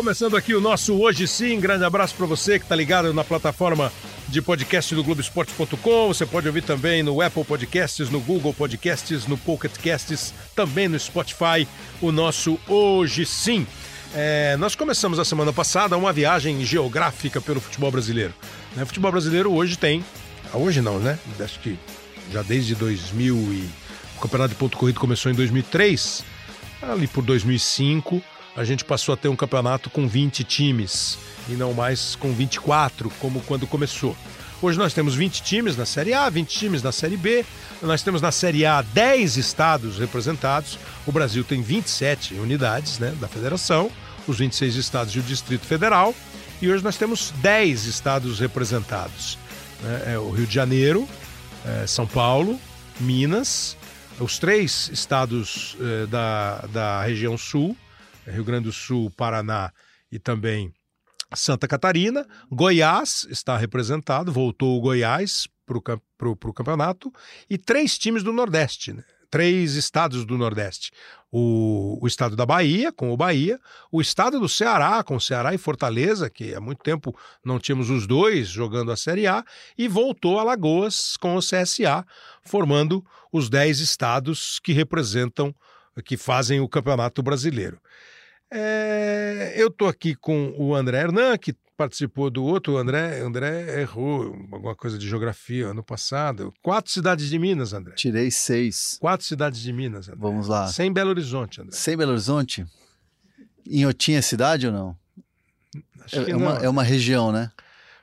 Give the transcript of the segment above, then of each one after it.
Começando aqui o nosso Hoje Sim, grande abraço para você que está ligado na plataforma de podcast do Globoesporte.com. Você pode ouvir também no Apple Podcasts, no Google Podcasts, no Pocket Casts, também no Spotify, o nosso Hoje Sim. É, nós começamos a semana passada uma viagem geográfica pelo futebol brasileiro. O futebol brasileiro hoje tem, hoje não, né? Acho que já desde 2000 e o Campeonato de Ponto Corrido começou em 2003, ali por 2005 a gente passou a ter um campeonato com 20 times e não mais com 24, como quando começou. Hoje nós temos 20 times na Série A, 20 times na Série B. Nós temos na Série A 10 estados representados. O Brasil tem 27 unidades né, da federação, os 26 estados e o Distrito Federal. E hoje nós temos 10 estados representados. Né, é o Rio de Janeiro, é São Paulo, Minas, os três estados é, da, da região sul, Rio Grande do Sul, Paraná e também Santa Catarina. Goiás está representado, voltou o Goiás para o campeonato. E três times do Nordeste, né? três estados do Nordeste. O, o, estado da Bahia, com o Bahia, o estado do Ceará, com o Ceará e Fortaleza, que há muito tempo não tínhamos os dois jogando a Série A, e voltou a Lagoas com o CSA, formando os dez estados que representam, que fazem o Campeonato Brasileiro. É, eu estou aqui com o André Hernan, que participou do outro. O André, André errou alguma coisa de geografia ano passado. Quatro cidades de Minas, André. Tirei seis. Quatro cidades de Minas, André. Vamos lá. Sem Belo Horizonte, André. Sem Belo Horizonte? Inhotim é cidade ou não? Acho é, é, uma, é uma região, né?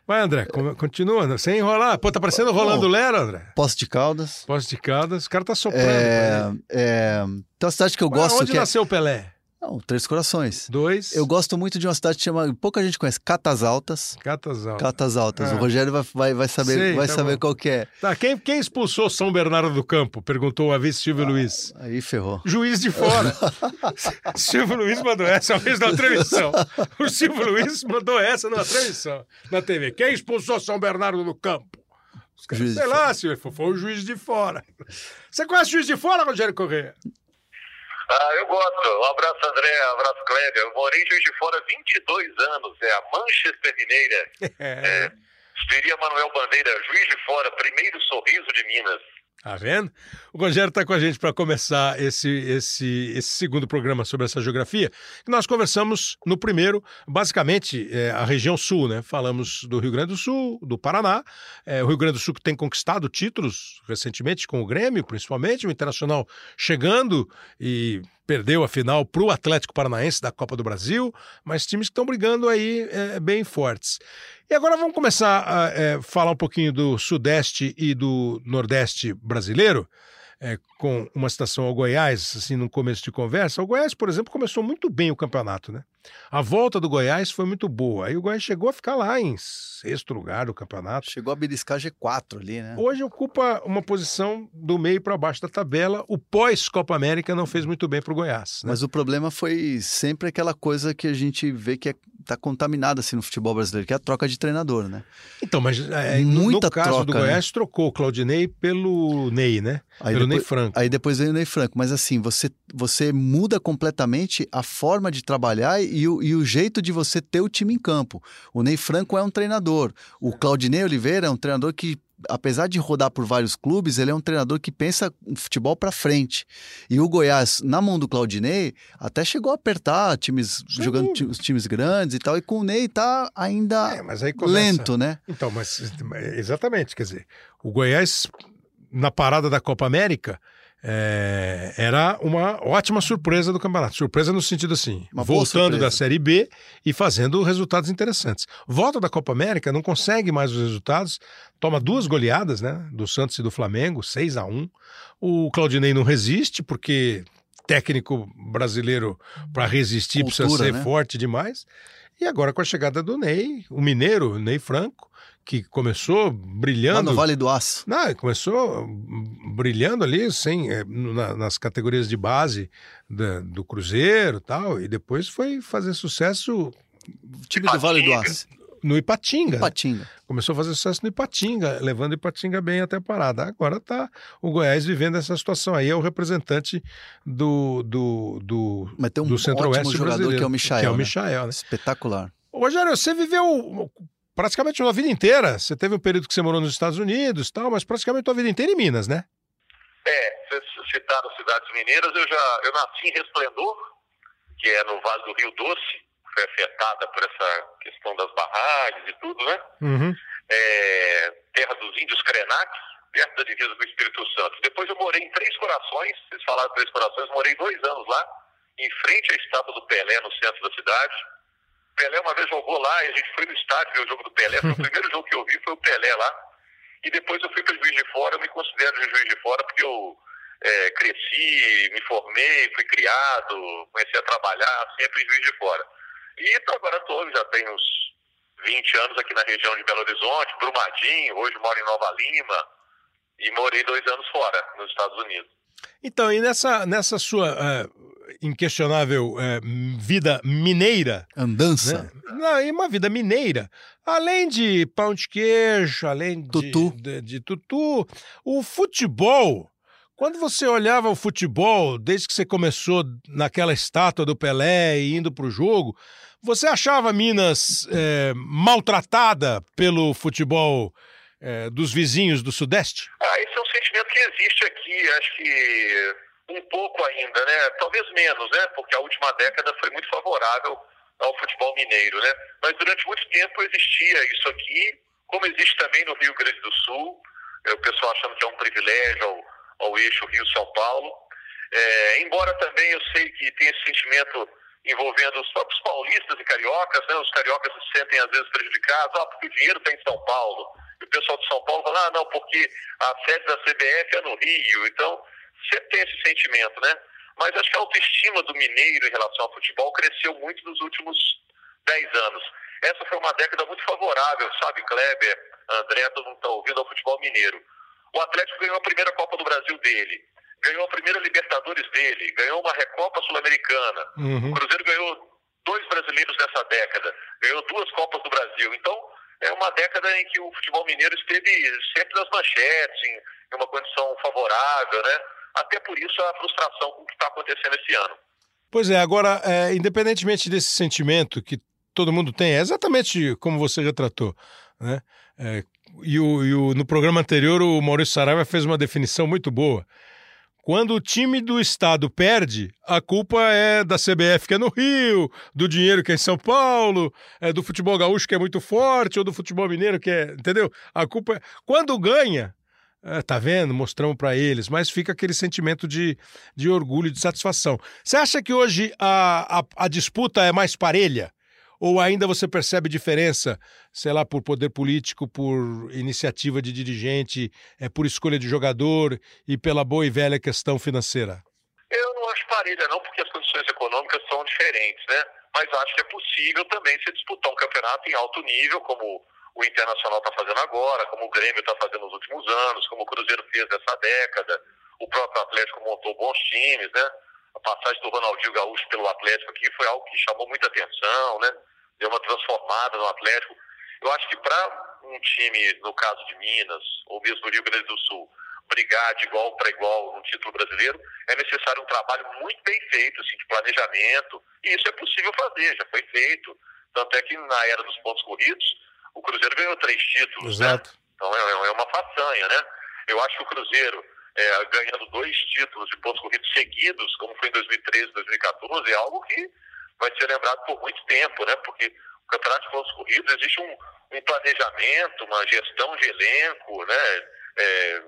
Vai, André, continua, sem enrolar. Pô, tá parecendo Rolando Lero, André. Poço de Caldas. Poço de Caldas. O cara tá soprando. É, é... Tem uma cidade que eu gosto. Onde que nasceu é... o Pelé? Não, Três Corações. Dois. Eu gosto muito de uma cidade que chama. Pouca gente conhece. Catas Altas. Catas Altas. Catas Altas. Ah. O Rogério vai, vai, vai saber, Sei, vai tá saber qual que é. Tá, quem, quem expulsou São Bernardo do Campo? Perguntou uma vez Silvio ah, Luiz. Aí ferrou. Juiz de fora. Silvio Luiz mandou essa uma vez na transmissão. O Silvio Luiz mandou essa na transmissão, na TV. Quem expulsou São Bernardo do Campo? Caras, sei lá, Silvio, foi o juiz de fora. Você conhece o juiz de fora, Rogério Corrêa? Ah, eu gosto. Um abraço, André. Um abraço, Kleber. Eu morei em Juiz de Fora 22 anos. É a Manchester Mineira. É. é, diria Manuel Bandeira, Juiz de Fora, primeiro sorriso de Minas. Tá vendo? O Rogério está com a gente para começar esse, esse, esse segundo programa sobre essa geografia. Nós conversamos no primeiro, basicamente, é, a região sul, né? Falamos do Rio Grande do Sul, do Paraná. É, o Rio Grande do Sul que tem conquistado títulos recentemente com o Grêmio, principalmente, o Internacional chegando e perdeu a final para o Atlético Paranaense da Copa do Brasil, mas times que estão brigando aí é, bem fortes. E agora vamos começar a é, falar um pouquinho do Sudeste e do Nordeste brasileiro, é, com uma citação ao Goiás, assim, no começo de conversa. O Goiás, por exemplo, começou muito bem o campeonato, né? A volta do Goiás foi muito boa. Aí o Goiás chegou a ficar lá em sexto lugar do campeonato. Chegou a beliscar G4 ali, né? Hoje ocupa uma posição do meio para baixo da tabela. O pós-Copa América não fez muito bem para o Goiás. Né? Mas o problema foi sempre aquela coisa que a gente vê que é tá contaminada assim no futebol brasileiro, que é a troca de treinador, né? Então, mas é, Muita no caso troca, do né? Goiás, né? trocou o Claudinei pelo Ney, né? Aí pelo depois, Ney Franco. Aí depois veio o Ney Franco. Mas assim, você, você muda completamente a forma de trabalhar e o, e o jeito de você ter o time em campo. O Ney Franco é um treinador. O Claudinei Oliveira é um treinador que apesar de rodar por vários clubes, ele é um treinador que pensa o futebol para frente. E o Goiás, na mão do Claudinei, até chegou a apertar times Sim. jogando os times grandes e tal. E com o Ney tá ainda é, começa... lento, né? Então, mas exatamente, quer dizer, o Goiás na parada da Copa América é, era uma ótima surpresa do campeonato. Surpresa no sentido assim, uma voltando da Série B e fazendo resultados interessantes. Volta da Copa América, não consegue mais os resultados, toma duas goleadas, né? Do Santos e do Flamengo, 6 a 1 O Claudinei não resiste, porque técnico brasileiro para resistir Cultura, precisa ser né? forte demais. E agora com a chegada do Ney, o mineiro, Ney Franco, que começou brilhando. Lá no Vale do Aço. Não, começou brilhando ali, sem, eh, na, nas categorias de base da, do Cruzeiro tal, e depois foi fazer sucesso. O time do Vale do Aço. no Ipatinga. Ipatinga. Começou a fazer sucesso no Ipatinga, levando Ipatinga bem até a parada. Agora está o Goiás vivendo essa situação aí, é o representante do, do, do, Mas tem um do Centro-Oeste ótimo jogador que é o Michael. Que é o né? Michael, né? Espetacular. Rogério, você viveu praticamente a vida inteira. Você teve um período que você morou nos Estados Unidos tal, mas praticamente a vida inteira em Minas, né? É, vocês citaram cidades mineiras, eu já eu nasci em Resplendor, que é no Vale do Rio Doce, foi afetada por essa questão das barragens e tudo, né? Uhum. É, terra dos índios Krenak, perto da divisa do Espírito Santo. Depois eu morei em Três Corações, vocês falaram Três Corações, morei dois anos lá, em frente à estátua do Pelé, no centro da cidade. Pelé uma vez jogou lá e a gente foi no estádio ver o jogo do Pelé. Foi o primeiro jogo que eu vi, foi o Pelé lá. E depois eu fui para Juiz de Fora, eu me considero de Juiz de Fora porque eu é, cresci, me formei, fui criado, comecei a trabalhar sempre em Juiz de Fora. E agora estou, já tenho uns 20 anos aqui na região de Belo Horizonte, Brumadinho, hoje moro em Nova Lima e morei dois anos fora, nos Estados Unidos. Então, e nessa, nessa sua uh, inquestionável uh, vida mineira. Andança. Né? Não, e uma vida mineira. Além de pão de queijo, além tutu. De, de, de tutu, o futebol. Quando você olhava o futebol, desde que você começou naquela estátua do Pelé e indo para o jogo, você achava Minas é, maltratada pelo futebol é, dos vizinhos do Sudeste? Ah, esse é um sentimento que existe aqui, acho que um pouco ainda, né? Talvez menos, né? Porque a última década foi muito favorável ao futebol mineiro, né? Mas durante muito tempo existia isso aqui, como existe também no Rio Grande do Sul, é, o pessoal achando que é um privilégio ao, ao eixo Rio-São Paulo. É, embora também eu sei que tem esse sentimento envolvendo os próprios paulistas e cariocas, né? Os cariocas se sentem às vezes prejudicados, ah, porque o dinheiro está em São Paulo. E o pessoal de São Paulo fala, ah, não, porque a sede da CBF é no Rio. Então, sempre tem esse sentimento, né? Mas acho que a autoestima do mineiro em relação ao futebol cresceu muito nos últimos 10 anos. Essa foi uma década muito favorável, sabe, Kleber, André, todo mundo está ouvindo ao futebol mineiro. O Atlético ganhou a primeira Copa do Brasil dele, ganhou a primeira Libertadores dele, ganhou uma Recopa Sul-Americana. Uhum. O Cruzeiro ganhou dois brasileiros nessa década, ganhou duas Copas do Brasil. Então, é uma década em que o futebol mineiro esteve sempre nas manchetes, em uma condição favorável, né? Até por isso a frustração com o que está acontecendo esse ano. Pois é, agora, é, independentemente desse sentimento que todo mundo tem, é exatamente como você já tratou, né? É, e, o, e o, no programa anterior o Maurício Saraiva fez uma definição muito boa. Quando o time do estado perde, a culpa é da CBF que é no Rio, do dinheiro que é em São Paulo, é do futebol gaúcho que é muito forte, ou do futebol mineiro que é. Entendeu? A culpa é. Quando ganha, é, tá vendo? Mostramos para eles, mas fica aquele sentimento de, de orgulho, de satisfação. Você acha que hoje a, a, a disputa é mais parelha? Ou ainda você percebe diferença, sei lá, por poder político, por iniciativa de dirigente, é, por escolha de jogador e pela boa e velha questão financeira? Eu não acho parelha, não, porque as condições econômicas são diferentes, né? Mas acho que é possível também se disputar um campeonato em alto nível, como o Internacional está fazendo agora, como o Grêmio está fazendo nos últimos anos, como o Cruzeiro fez nessa década, o próprio Atlético montou bons times, né? A passagem do Ronaldinho Gaúcho pelo Atlético aqui foi algo que chamou muita atenção, né? Deu uma transformada no Atlético. Eu acho que para um time, no caso de Minas, ou mesmo do Rio Grande do Sul, brigar de igual para igual no título brasileiro, é necessário um trabalho muito bem feito, assim, de planejamento, e isso é possível fazer, já foi feito. Tanto é que na era dos pontos corridos, o Cruzeiro ganhou três títulos, Exato. né? Então é, é uma façanha, né? Eu acho que o Cruzeiro, é, ganhando dois títulos de pontos corridos seguidos, como foi em 2013 2014, é algo que vai ser lembrado por muito tempo, né? Porque o campeonato de pontos corridos existe um, um planejamento, uma gestão de elenco, né? É,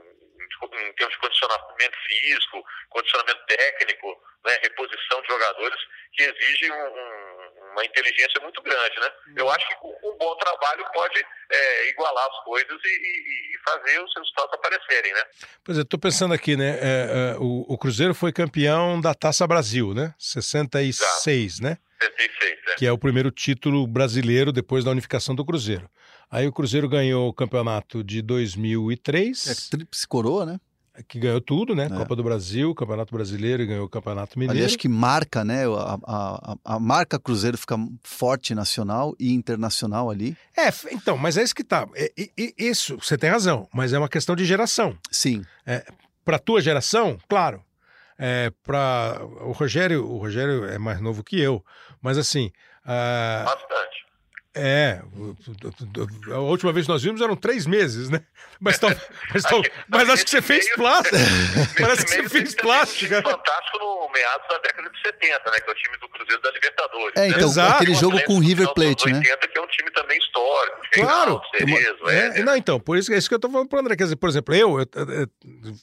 em termos de condicionamento físico, condicionamento técnico, né? reposição de jogadores, que exige um, um, uma inteligência muito grande, né? Eu acho que um bom trabalho pode é, igualar as coisas e, e, e, fazer os resultados aparecerem, né? Pois é, estou pensando aqui, né? É, é, o, o, Cruzeiro foi campeão da Taça Brasil, né? 66, Exato. né? 66, é. Que é o primeiro título brasileiro depois da unificação do Cruzeiro. Aí o Cruzeiro ganhou o campeonato de 2003. É tríplice coroa, né? Que ganhou tudo, né? É. Copa do Brasil, Campeonato Brasileiro, ganhou o Campeonato Mineiro. Ali acho que marca, né? A, a, a, marca Cruzeiro fica forte nacional e internacional ali. É, então, mas é isso que tá. É, é, isso, você tem razão, mas é uma questão de geração. Sim. É, para tua geração, claro. É, para o Rogério, o Rogério é mais novo que eu, mas assim. Uh... Bastante. É, a última vez que nós vimos eram três meses, né? Mas, tal, mas, tal, mas acho que você fez plástica. Parece que você fez plástica. fantástico no meados da década de 70, né? Que é o time do Cruzeiro da Libertadores. É, então, Exato. aquele jogo com o River Plate, 80, né? que é um time também histórico. Claro. Cerezo, é, é, não, então, por isso, é isso que eu tô falando pro André. Quer dizer, por exemplo, eu, eu, eu, eu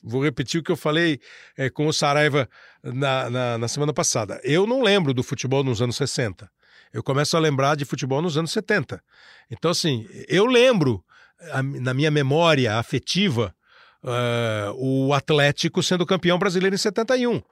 vou repetir o que eu falei é, com o Saraiva na, na, na semana passada. Eu não lembro do futebol nos anos 60 eu começo a lembrar de futebol nos anos 70. Então, assim, eu lembro, na minha memória afetiva, uh, o Atlético sendo campeão brasileiro em 71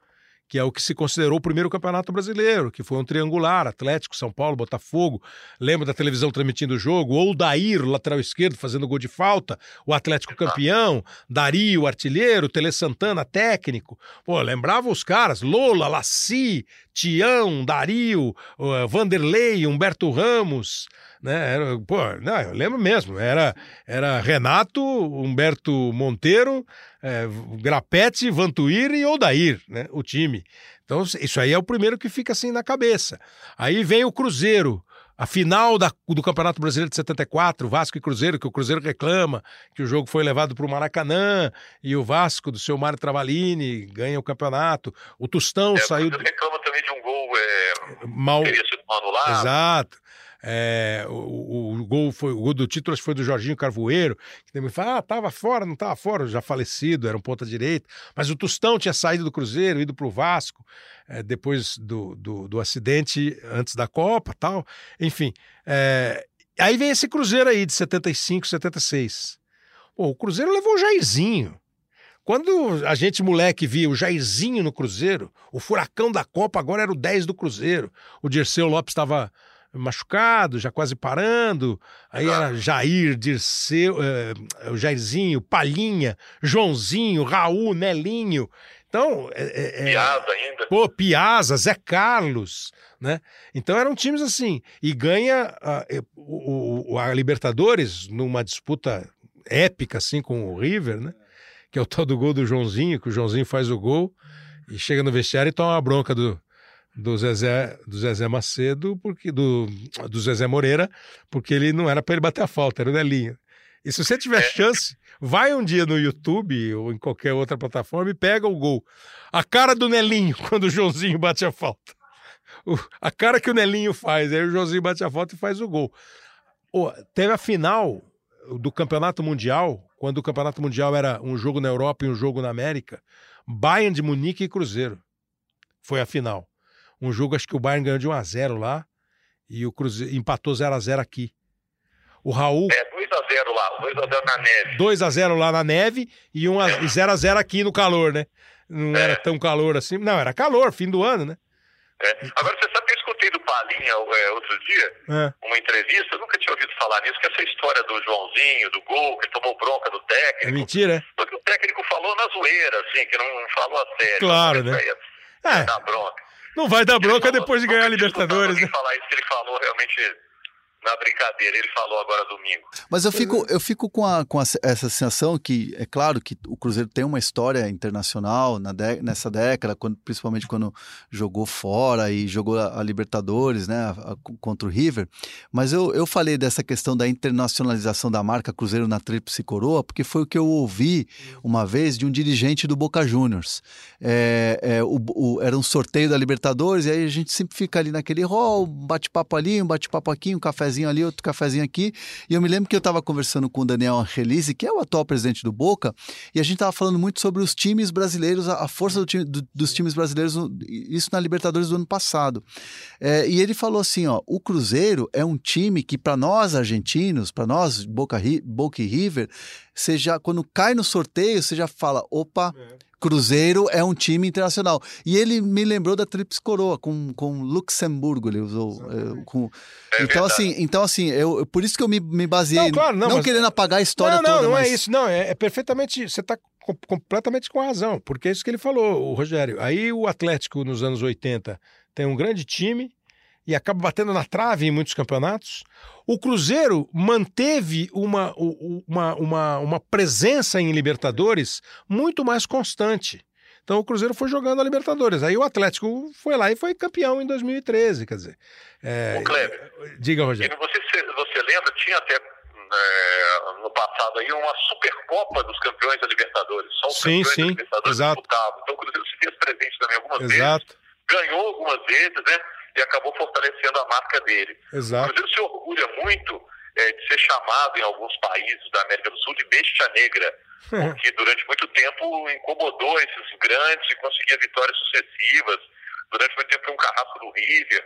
que é o que se considerou o primeiro campeonato brasileiro, que foi um triangular, Atlético, São Paulo, Botafogo. Lembra da televisão transmitindo o jogo? Ou o Dair, lateral esquerdo, fazendo gol de falta, o Atlético campeão, Dario, artilheiro, Tele Santana, técnico. Pô, lembrava os caras, Lola, Laci, Tião, Dario, uh, Vanderlei, Humberto Ramos, né? Era, pô, não, eu lembro mesmo, era, era Renato, Humberto Monteiro, é, Grapete, Vantuir e Odair, né? O time. Então, isso aí é o primeiro que fica assim na cabeça. Aí vem o Cruzeiro, a final da, do Campeonato Brasileiro de 74, Vasco e Cruzeiro, que o Cruzeiro reclama que o jogo foi levado para o Maracanã e o Vasco do seu Mário Travalini ganha o campeonato. O Tostão é, saiu. reclama também de um gol é, mal. Teria sido anulado. Exato. É, o, o, gol foi o gol do título foi do Jorginho Carvoeiro, que também fala, ah, tava fora, não tava fora, já falecido, era um ponta direita, mas o Tostão tinha saído do Cruzeiro, ido pro Vasco, é, depois do, do, do, acidente antes da Copa, tal. Enfim, é, aí vem esse Cruzeiro aí de 75, 76. Pô, o Cruzeiro levou o Jairzinho. Quando a gente, moleque, via o Jairzinho no Cruzeiro, o furacão da Copa agora era o 10 do Cruzeiro. O Dirceu Lopes estava machucado, já quase parando. Aí era Jair, Dirceu, uh, o Jairzinho, Palhinha, Joãozinho, Raul, Nelinho. Então. É, é, Piazza ainda. Pô, Piazza, Zé Carlos. Né? Então eram times assim. E ganha a, o, a Libertadores numa disputa épica assim com o River, né? Que é o tal do gol do Joãozinho, que o Joãozinho faz o gol e chega no vestiário e toma uma bronca do, do Zezé, do Zezé Macedo, porque do, do Zezé Moreira, porque ele não era para ele bater a falta, era o Nelinho. E se você tiver é. chance, vai um dia no YouTube ou em qualquer outra plataforma e pega o gol. A cara do Nelinho quando o Joãozinho bate a falta. O, a cara que o Nelinho faz, aí o Joãozinho bate a falta e faz o gol. Oh, teve a final do Campeonato Mundial, quando o Campeonato Mundial era um jogo na Europa e um jogo na América, Bayern de Munique e Cruzeiro. Foi a final. Um jogo, acho que o Bayern ganhou de 1x0 lá e o Cruzeiro empatou 0x0 aqui. O Raul. É, 2x0 lá, 2x0 na neve. 2x0 lá na neve e 0x0 aqui no calor, né? Não é. era tão calor assim. Não, era calor, fim do ano, né? É. Agora, você sabe que eu escutei do Palinha é, outro dia, é. uma entrevista, eu nunca tinha ouvido falar nisso, que essa história do Joãozinho, do gol, que tomou bronca do técnico. É mentira, é? Porque o técnico falou na zoeira, assim, que não falou a sério. Claro, né? É. Dar bronca. Não vai dar bronca depois de ganhar a Libertadores, né? falar isso que ele falou realmente na brincadeira, ele falou agora domingo. Mas eu fico, eu fico com, a, com a, essa sensação que, é claro que o Cruzeiro tem uma história internacional na de, nessa década, quando, principalmente quando jogou fora e jogou a, a Libertadores, né, a, contra o River, mas eu, eu falei dessa questão da internacionalização da marca Cruzeiro na Tríplice Coroa, porque foi o que eu ouvi uma vez de um dirigente do Boca Juniors. É, é, o, o, era um sorteio da Libertadores, e aí a gente sempre fica ali naquele rol, um bate-papo ali, um bate-papo aqui, um café cafezinho ali, outro cafezinho aqui. E eu me lembro que eu estava conversando com o Daniel Angelisi, que é o atual presidente do Boca, e a gente estava falando muito sobre os times brasileiros, a, força do time, do, dos times brasileiros, isso na Libertadores do ano passado. É, e ele falou assim: ó, o Cruzeiro é um time que, para nós argentinos, para nós, Boca, Boca e River, você já, quando cai no sorteio, você já fala: opa. É Cruzeiro é um time internacional. E ele me lembrou da Trips Coroa, com, com Luxemburgo, ele usou. É, com... É então, assim, então, assim, eu, por isso que eu me, me baseei. Não, claro, não, não mas... querendo apagar a história não, não, toda. Não, não mas... é isso. Não, é, é perfeitamente. Você está completamente com razão, porque é isso que ele falou, o Rogério. Aí o Atlético, nos anos 80, tem um grande time e acaba batendo na trave em muitos campeonatos. O Cruzeiro manteve uma, uma, uma, uma presença em Libertadores muito mais constante. Então o Cruzeiro foi jogando a Libertadores. Aí o Atlético foi lá e foi campeão em 2013, quer dizer. É... O Kleber, diga, Rogério. Você, você lembra, tinha até é, no passado aí uma Supercopa dos Campeões da Libertadores. Só os sim, campeões sim, da Libertadores exato. disputavam. Então o Cruzeiro se fez presente também algumas exato. vezes. Ganhou algumas vezes, né? E acabou fortalecendo a marca dele. Exato. O Cruzeiro se orgulha muito é, de ser chamado em alguns países da América do Sul de besta negra, porque durante muito tempo incomodou esses grandes e conseguia vitórias sucessivas. Durante muito tempo foi um carrasco do River,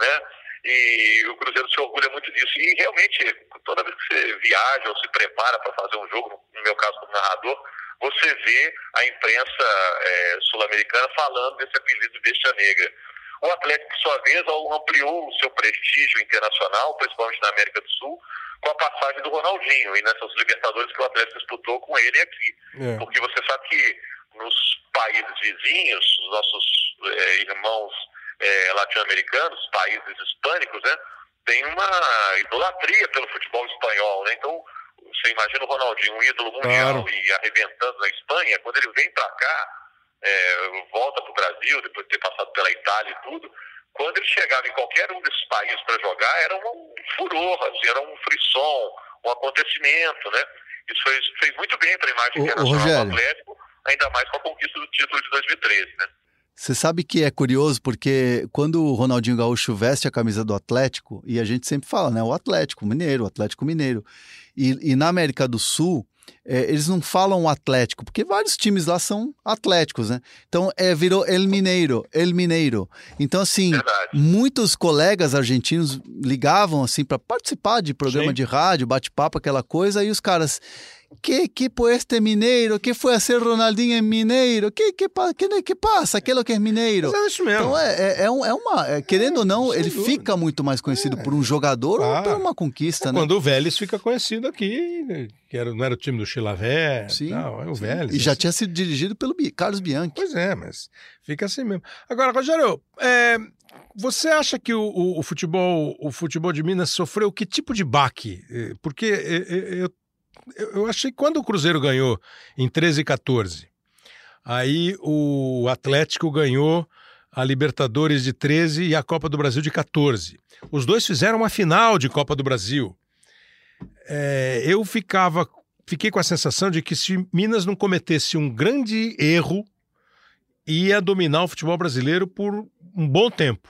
né? E o Cruzeiro se orgulha muito disso. E realmente, toda vez que você viaja ou se prepara para fazer um jogo, no meu caso como narrador, você vê a imprensa é, sul-americana falando desse apelido de besta negra. O Atlético, por sua vez, ampliou o seu prestígio internacional, principalmente na América do Sul, com a passagem do Ronaldinho e nessas Libertadores que o Atlético disputou com ele aqui. É. Porque você sabe que nos países vizinhos, os nossos é, irmãos é, latino-americanos, países hispânicos, né, tem uma idolatria pelo futebol espanhol, né? Então, você imagina o Ronaldinho, um ídolo mundial claro. e arrebentando na Espanha, quando ele vem para cá, é, volta para o Brasil, depois de ter passado pela Itália e tudo, quando ele chegava em qualquer um desses países para jogar, era um furor, assim, era um frisson, um acontecimento, né? Isso fez, fez muito bem para a imagem internacional do Atlético, ainda mais com a conquista do título de 2013, né? Você sabe que é curioso porque quando o Ronaldinho Gaúcho veste a camisa do Atlético, e a gente sempre fala, né? O Atlético Mineiro, o Atlético Mineiro. E, e na América do Sul, é, eles não falam Atlético, porque vários times lá são atléticos, né? Então é, virou El Mineiro, El Mineiro. Então, assim, Verdade. muitos colegas argentinos ligavam assim para participar de programa Sim. de rádio, bate-papo, aquela coisa, e os caras que que este mineiro? Que foi a ser Ronaldinho em Mineiro? Que que que que passa? Aquilo que é mineiro? Mas é isso mesmo. Então é, é, é, um, é uma é, querendo ou não, ele dúvida. fica muito mais conhecido é. por um jogador ou por uma conquista, né? Quando o Vélez fica conhecido aqui, que era, não era o time do Chilavé, sim, não, é o sim. Vélez. E já tinha sido dirigido pelo Carlos Bianchi. Pois é, mas fica assim mesmo. Agora, Rogério, é, você acha que o, o, o, futebol, o futebol de Minas sofreu que tipo de baque? Porque eu eu achei quando o Cruzeiro ganhou em 13 e 14, aí o Atlético ganhou a Libertadores de 13 e a Copa do Brasil de 14. Os dois fizeram uma final de Copa do Brasil. É, eu ficava, fiquei com a sensação de que se Minas não cometesse um grande erro, ia dominar o futebol brasileiro por um bom tempo.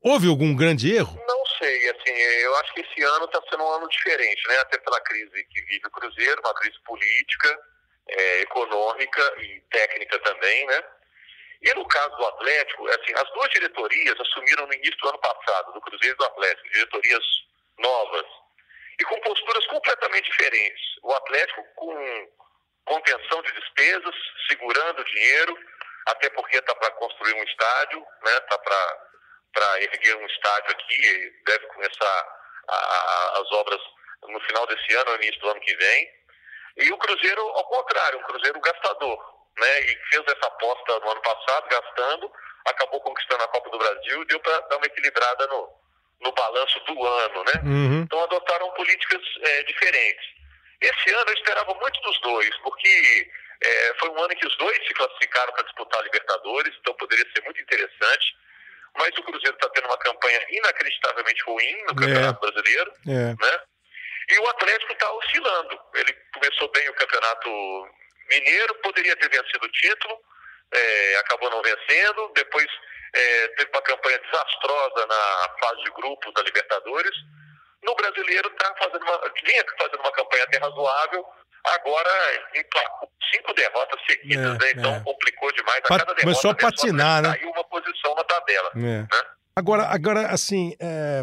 Houve algum grande erro? Não sei, assim, eu acho que esse ano está sendo um ano diferente, né? Até pela crise que vive o Cruzeiro, uma crise política, é, econômica e técnica também, né? E no caso do Atlético, assim, as duas diretorias assumiram no início do ano passado, do Cruzeiro e do Atlético, diretorias novas, e com posturas completamente diferentes. O Atlético com contenção de despesas, segurando dinheiro, até porque está para construir um estádio, né? Está para para erguer um estádio aqui, deve começar a, a, as obras no final desse ano, no início do ano que vem. E o Cruzeiro, ao contrário, um Cruzeiro gastador, né? E fez essa aposta no ano passado, gastando, acabou conquistando a Copa do Brasil e deu para dar uma equilibrada no, no balanço do ano, né? Uhum. Então adotaram políticas é, diferentes. Esse ano eu esperava muito dos dois, porque é, foi um ano em que os dois se classificaram para disputar a Libertadores, então poderia ser muito interessante mas o Cruzeiro está tendo uma campanha inacreditavelmente ruim no Campeonato é. Brasileiro, é. né? E o Atlético está oscilando. Ele começou bem o Campeonato Mineiro, poderia ter vencido o título, é, acabou não vencendo. Depois é, teve uma campanha desastrosa na fase de grupo da Libertadores. No Brasileiro está fazendo uma, vinha fazendo uma campanha até razoável, agora cinco derrotas seguidas, é, né? Então é. complicou demais. A cada derrota Começou a patinar, né? Caiu uma posição na tabela. É. Né? Agora, agora, assim, é...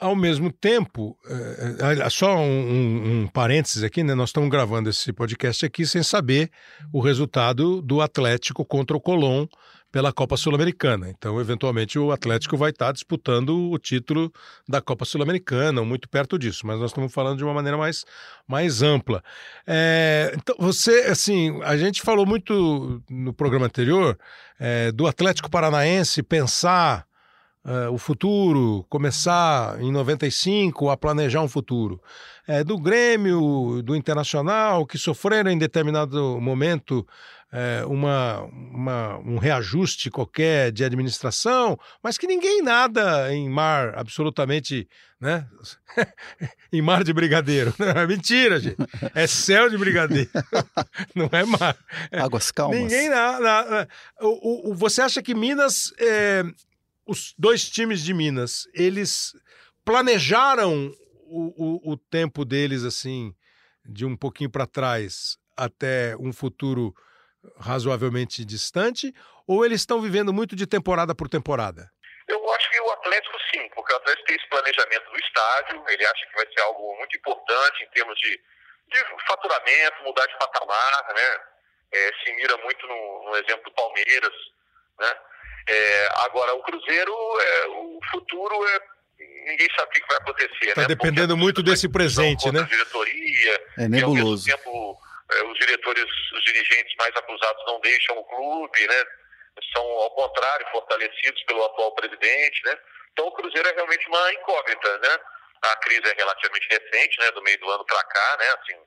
ao mesmo tempo, é, só um, um, um, parênteses aqui, né? Nós estamos gravando esse podcast aqui sem saber o resultado do Atlético contra o Colón pela Copa Sul-Americana. Então, eventualmente, o Atlético vai estar disputando o título da Copa Sul-Americana, muito perto disso, mas nós estamos falando de uma maneira mais, mais ampla. É, então, você, assim, a gente falou muito no programa anterior é, do Atlético Paranaense pensar uh, o futuro, começar em 95 a planejar um futuro. É, do Grêmio, do Internacional, que sofreram em determinado momento é, uma, uma, um reajuste qualquer de administração, mas que ninguém nada em mar absolutamente, né? em mar de brigadeiro. Mentira, gente. É céu de brigadeiro. Não é mar. Águas calmas. Ninguém nada. O, o, você acha que Minas é, os dois times de Minas, eles planejaram o, o, o tempo deles assim, de um pouquinho para trás até um futuro razoavelmente distante, ou eles estão vivendo muito de temporada por temporada? Eu acho que o Atlético sim, porque o Atlético tem esse planejamento do estádio, ele acha que vai ser algo muito importante em termos de, de faturamento, mudar de patamar, né? É, se mira muito no, no exemplo do Palmeiras, né? É, agora, o Cruzeiro, é, o futuro é. Ninguém sabe o que vai acontecer. Está né? dependendo muito desse presente, né? diretoria, é nebuloso. E ao mesmo tempo, é, os diretores, os dirigentes mais acusados não deixam o clube, né? São, ao contrário, fortalecidos pelo atual presidente, né? Então, o Cruzeiro é realmente uma incógnita, né? A crise é relativamente recente, né? Do meio do ano para cá, né? Assim,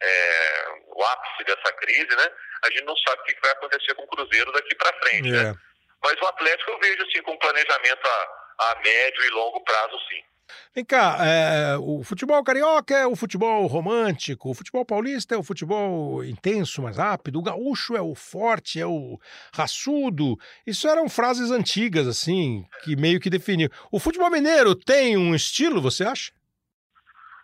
é, o ápice dessa crise, né? A gente não sabe o que vai acontecer com o Cruzeiro daqui para frente, né? É. Mas o Atlético eu vejo assim com planejamento a, a médio e longo prazo, sim. Vem cá, é, o futebol carioca é o futebol romântico, o futebol paulista é o futebol intenso, mais rápido, o gaúcho é o forte, é o raçudo. Isso eram frases antigas, assim, que meio que definiam. O futebol mineiro tem um estilo, você acha?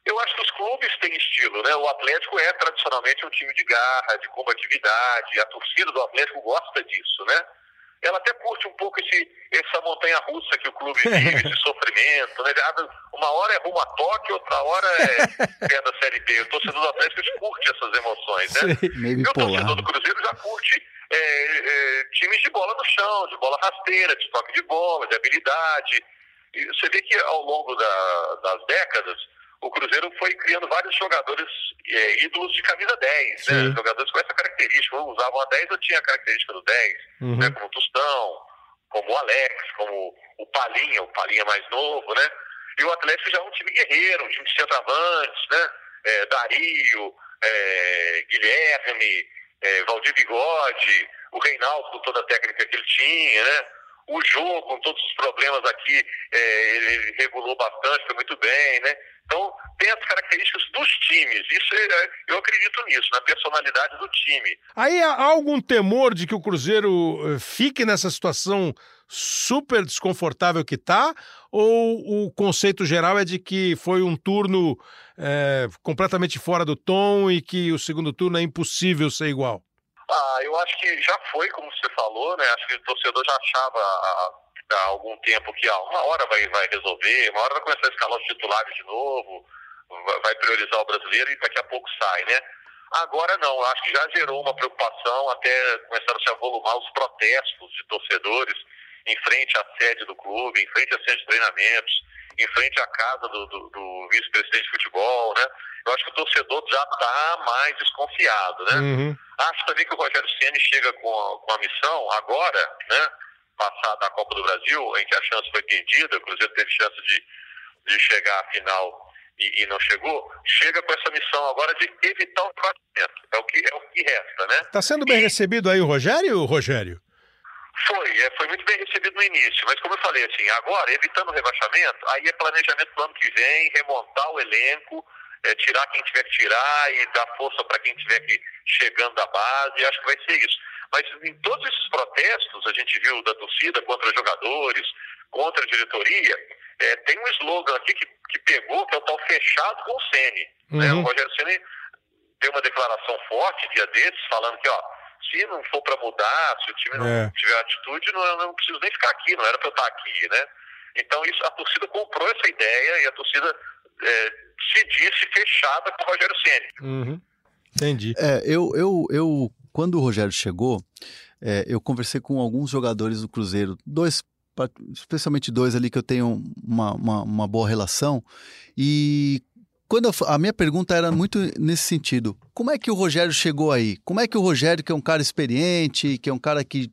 Eu acho que os clubes têm estilo, né? O Atlético é tradicionalmente um time de garra, de combatividade, a torcida do Atlético gosta disso, né? Ela até curte um pouco esse, essa montanha russa que o clube vive, esse sofrimento. Né? Uma hora é rumo a Tóquio, outra hora é pé da Série B. O torcedor do Atlético curte essas emoções, né? e o torcedor do Cruzeiro já curte é, é, times de bola no chão, de bola rasteira, de toque de bola, de habilidade. E você vê que ao longo da, das décadas, o Cruzeiro foi criando vários jogadores é, ídolos de camisa 10, né? jogadores com essa característica. Um usavam a 10, ou tinha a característica do 10, uhum. né? como o Tostão, como o Alex, como o Palinha, o Palinha mais novo, né? E o Atlético já é um time guerreiro, um time de centroavantes, né? É, Dario, é, Guilherme, é, Valdir Bigode, o Reinaldo com toda a técnica que ele tinha, né? O jogo, com todos os problemas aqui, é, ele regulou bastante, foi muito bem, né? Então, tem as características dos times. Isso é, eu acredito nisso, na personalidade do time. Aí há algum temor de que o Cruzeiro eh, fique nessa situação super desconfortável que está? Ou o conceito geral é de que foi um turno é, completamente fora do tom e que o segundo turno é impossível ser igual? Ah, eu acho que já foi, como você falou, né? Acho que o torcedor já achava há algum tempo que ah, uma hora vai, vai resolver, uma hora vai começar a escalar os titulares de novo, vai priorizar o brasileiro e daqui a pouco sai, né? Agora não, acho que já gerou uma preocupação, até começaram a se avolumar os protestos de torcedores em frente à sede do clube, em frente à sede de treinamentos, em frente à casa do, do, do vice-presidente de futebol, né? Eu acho que o torcedor já está mais desconfiado, né? Uhum. Acho também que o Rogério Ceni chega com a, com a missão agora, né? passada a Copa do Brasil, em que a chance foi perdida, o Cruzeiro teve chance de, de chegar à final e, e, não chegou, chega com essa missão agora de evitar o rebaixamento. É o que, é o que resta, né? Está sendo bem e... recebido aí o Rogério, Rogério? Foi, é, foi muito bem recebido no início, mas como eu falei, assim, agora, evitando o rebaixamento, aí é planejamento para o ano que vem, remontar o elenco, é, tirar quem tiver que tirar e dar força para quem tiver que chegando da base, acho que vai ser isso. Mas em todos esses protestos, a gente viu da torcida contra jogadores, contra a diretoria, é, tem um slogan aqui que, que pegou, que é o tal fechado com o Sene. Uhum. Né? O Rogério Ceni deu uma declaração forte dia desses, falando que, ó, se não for para mudar, se o time não é. tiver atitude, não, eu não preciso nem ficar aqui, não era para eu estar aqui, né? Então isso, a torcida comprou essa ideia e a torcida é, se disse fechada com o Rogério Ceni. Uhum. Entendi. É, eu, eu, eu, quando o Rogério chegou, é, eu conversei com alguns jogadores do Cruzeiro, dois, especialmente dois ali que eu tenho uma, uma, uma boa relação, e quando eu, a minha pergunta era muito nesse sentido. Como é que o Rogério chegou aí? Como é que o Rogério, que é um cara experiente, que é um cara que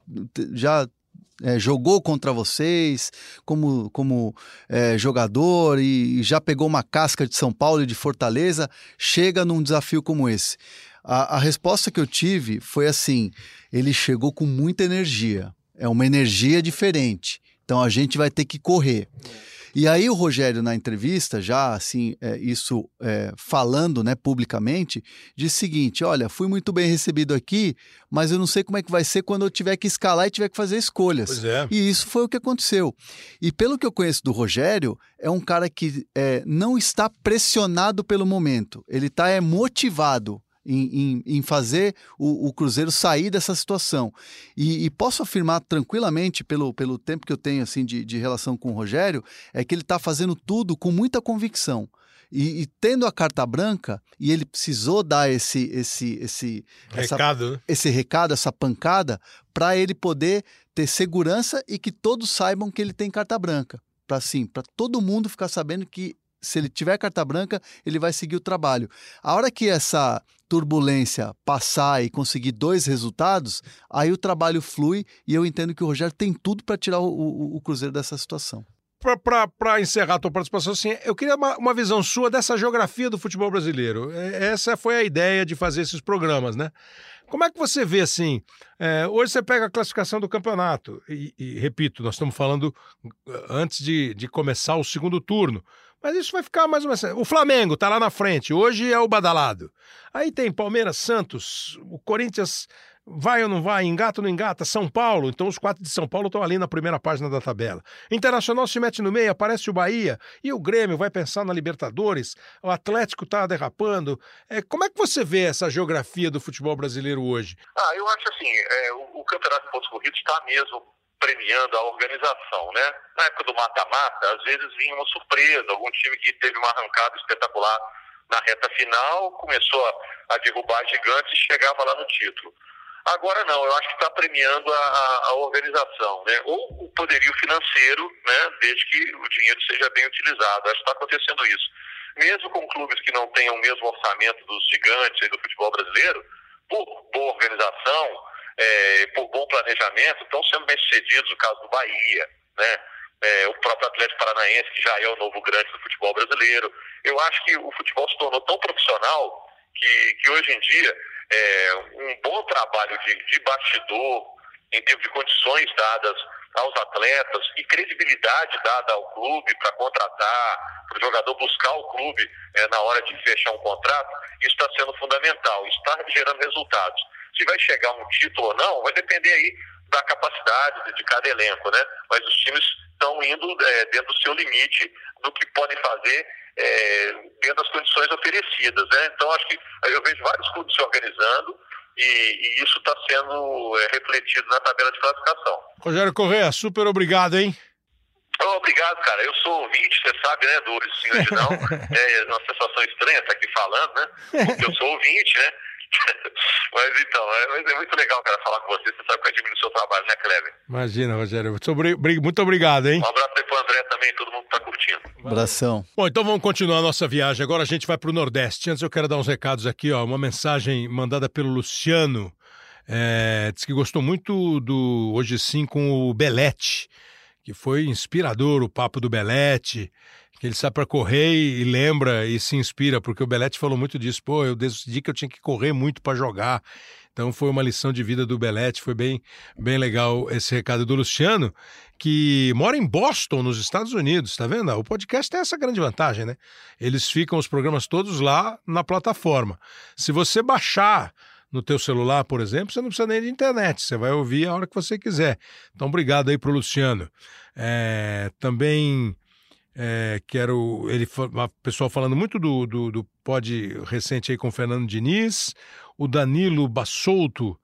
já é, jogou contra vocês como, como é, jogador e já pegou uma casca de São Paulo e de Fortaleza, chega num desafio como esse? A, a resposta que eu tive foi assim: ele chegou com muita energia, é uma energia diferente, então a gente vai ter que correr. E aí o Rogério, na entrevista, já assim, é, isso é, falando né, publicamente, disse o seguinte: olha, fui muito bem recebido aqui, mas eu não sei como é que vai ser quando eu tiver que escalar e tiver que fazer escolhas. É. E isso foi o que aconteceu. E pelo que eu conheço do Rogério, é um cara que é, não está pressionado pelo momento, ele está é, motivado em, em, em fazer o, o, Cruzeiro sair dessa situação. E, e, posso afirmar tranquilamente, pelo, pelo tempo que eu tenho assim de, de relação com o Rogério, é que ele está fazendo tudo com muita convicção. E, e, tendo a carta branca, e ele precisou dar esse esse esse recado, essa, né? esse recado, essa pancada, para ele poder ter segurança e que todos saibam que ele tem carta branca. Para sim, para todo mundo ficar sabendo que se ele tiver carta branca, ele vai seguir o trabalho. A hora que essa turbulência passar e conseguir dois resultados, aí o trabalho flui e eu entendo que o Rogério tem tudo para tirar o, o, o, Cruzeiro dessa situação. Para encerrar a tua participação, assim, eu queria uma, uma, visão sua dessa geografia do futebol brasileiro. É, essa foi a ideia de fazer esses programas, né? Como é que você vê assim? É, hoje você pega a classificação do campeonato, e, e repito, nós estamos falando antes de, de começar o segundo turno. Mas isso vai ficar mais ou menos. O Flamengo está lá na frente, hoje é o badalado. Aí tem Palmeiras, Santos, o Corinthians vai ou não vai, engata ou não engata, São Paulo, então os quatro de São Paulo estão ali na primeira página da tabela. Internacional se mete no meio, aparece o Bahia, e o Grêmio vai pensar na Libertadores, o Atlético está derrapando. É, como é que você vê essa geografia do futebol brasileiro hoje? Ah, eu acho assim, é, o, o Campeonato de Pontos Corridos está mesmo premiando a organização, né? Na época do mata-mata, às vezes vinha uma surpresa, algum time que teve uma arrancada espetacular na reta final, começou a, a derrubar gigantes e chegava lá no título. Agora não, eu acho que está premiando a, a, a, organização, né? Ou o poderio financeiro, né? Desde que o dinheiro seja bem utilizado. Acho que está acontecendo isso. Mesmo com clubes que não tenham o mesmo orçamento dos gigantes do futebol brasileiro, por boa organização, é, por bom planejamento, estão sendo bem sucedidos, o caso do Bahia, né? É, o próprio Atlético Paranaense, que já é o novo grande do futebol brasileiro. Eu acho que o futebol se tornou tão profissional que, que hoje em dia é, um bom trabalho de, de bastidor, em termos de condições dadas aos atletas e credibilidade dada ao clube para contratar, para o jogador buscar o clube é, na hora de fechar um contrato, isso está sendo fundamental, está gerando resultados. Se vai chegar um título ou não, vai depender aí da capacidade de cada elenco, né? Mas os times estão indo é, dentro do seu limite do que podem fazer é, dentro das condições oferecidas, né? Então acho que eu vejo vários clubes se organizando e, e isso está sendo é, refletido na tabela de classificação. Rogério Corrêa, super obrigado, hein? obrigado, cara. Eu sou ouvinte, você sabe, né, do Sim Não. é uma sensação estranha estar aqui falando, né? Porque eu sou ouvinte, né? mas então, é, mas é muito legal, cara, falar com você. Você sabe que eu admiro o seu trabalho, né, Kleber? Imagina, Rogério. Muito obrigado, hein? Um abraço aí pro André também, todo mundo que tá curtindo. Abração. Bom, então vamos continuar a nossa viagem. Agora a gente vai pro Nordeste. Antes eu quero dar uns recados aqui, ó. Uma mensagem mandada pelo Luciano. É, diz que gostou muito do Hoje Sim com o Belete, que foi inspirador o papo do Belete que ele sai para correr e lembra e se inspira, porque o Belete falou muito disso. Pô, eu decidi que eu tinha que correr muito para jogar. Então foi uma lição de vida do Belete, foi bem, bem legal esse recado do Luciano, que mora em Boston, nos Estados Unidos, tá vendo? O podcast tem essa grande vantagem, né? Eles ficam os programas todos lá na plataforma. Se você baixar no teu celular, por exemplo, você não precisa nem de internet, você vai ouvir a hora que você quiser. Então, obrigado aí pro Luciano. É, também é, quero ele uma pessoal falando muito do, do, do pod recente aí com o Fernando Diniz, o Danilo Bassolto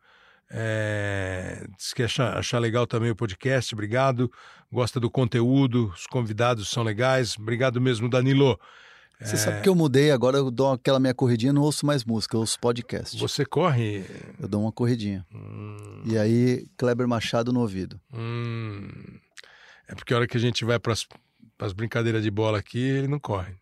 É, diz que achar, achar legal também o podcast, obrigado. Gosta do conteúdo, os convidados são legais. Obrigado mesmo, Danilo. Você é... sabe que eu mudei, agora eu dou aquela minha corridinha, não ouço mais música, eu ouço podcast. Você corre? Eu dou uma corridinha. Hum... E aí, Kleber Machado no ouvido. Hum... É porque a hora que a gente vai para as brincadeiras de bola aqui, ele não corre.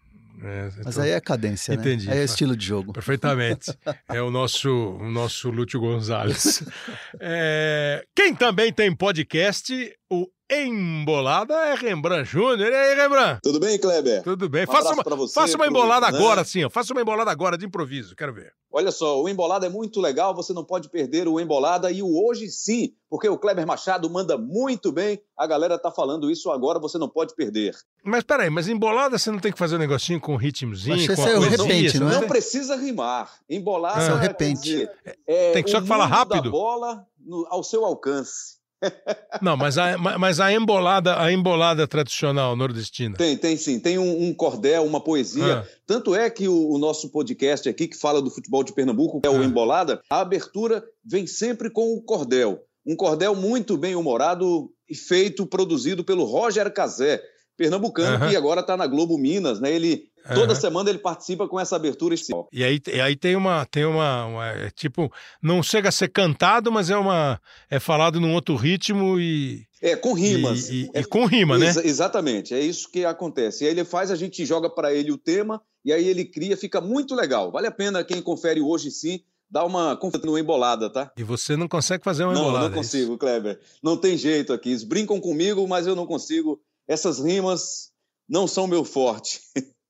É, Mas aí é cadência, né? Entendi. né? Aí é estilo de jogo. Perfeitamente. é o nosso, o nosso Lúcio Gonzalez. é... Quem também tem podcast, o embolada é Rembrandt Júnior. E aí, Rembrandt? Tudo bem, Kleber? Tudo bem. Um faça, uma, você, faça uma embolada pro... agora, sim. Faça uma embolada agora de improviso. Quero ver. Olha só, o embolada é muito legal. Você não pode perder o embolada e o hoje sim, porque o Kleber Machado manda muito bem. A galera tá falando isso agora. Você não pode perder. Mas peraí, mas embolada você não tem que fazer um negocinho com ritmozinho, mas com é o repente, não é? Não precisa rimar. Embolada é o repente. Dizer, é, tem que só que falar rápido. Da bola no, ao seu alcance. Não, mas a, mas a embolada, a embolada tradicional nordestina. Tem, tem sim. Tem um, um cordel, uma poesia. Ah. Tanto é que o, o, nosso podcast aqui, que fala do futebol de Pernambuco, que é o ah. Embolada, a abertura vem sempre com o cordel. Um cordel muito bem humorado e feito, produzido pelo Roger Cazé, pernambucano, que agora está na Globo Minas, né? Ele Toda uhum. semana ele participa com essa abertura. E aí, e aí tem uma, tem uma, uma é tipo, não chega a ser cantado, mas é uma, é falado num outro ritmo e é com rimas. E, e, é, e com rima, né? Ex exatamente, é isso que acontece. E aí ele faz, a gente joga para ele o tema e aí ele cria, fica muito legal. Vale a pena quem confere hoje sim dá uma no embolada, tá? E você não consegue fazer uma embolada? Não, não é consigo, Kleber. Não tem jeito aqui. Eles brincam comigo, mas eu não consigo. Essas rimas não são meu forte.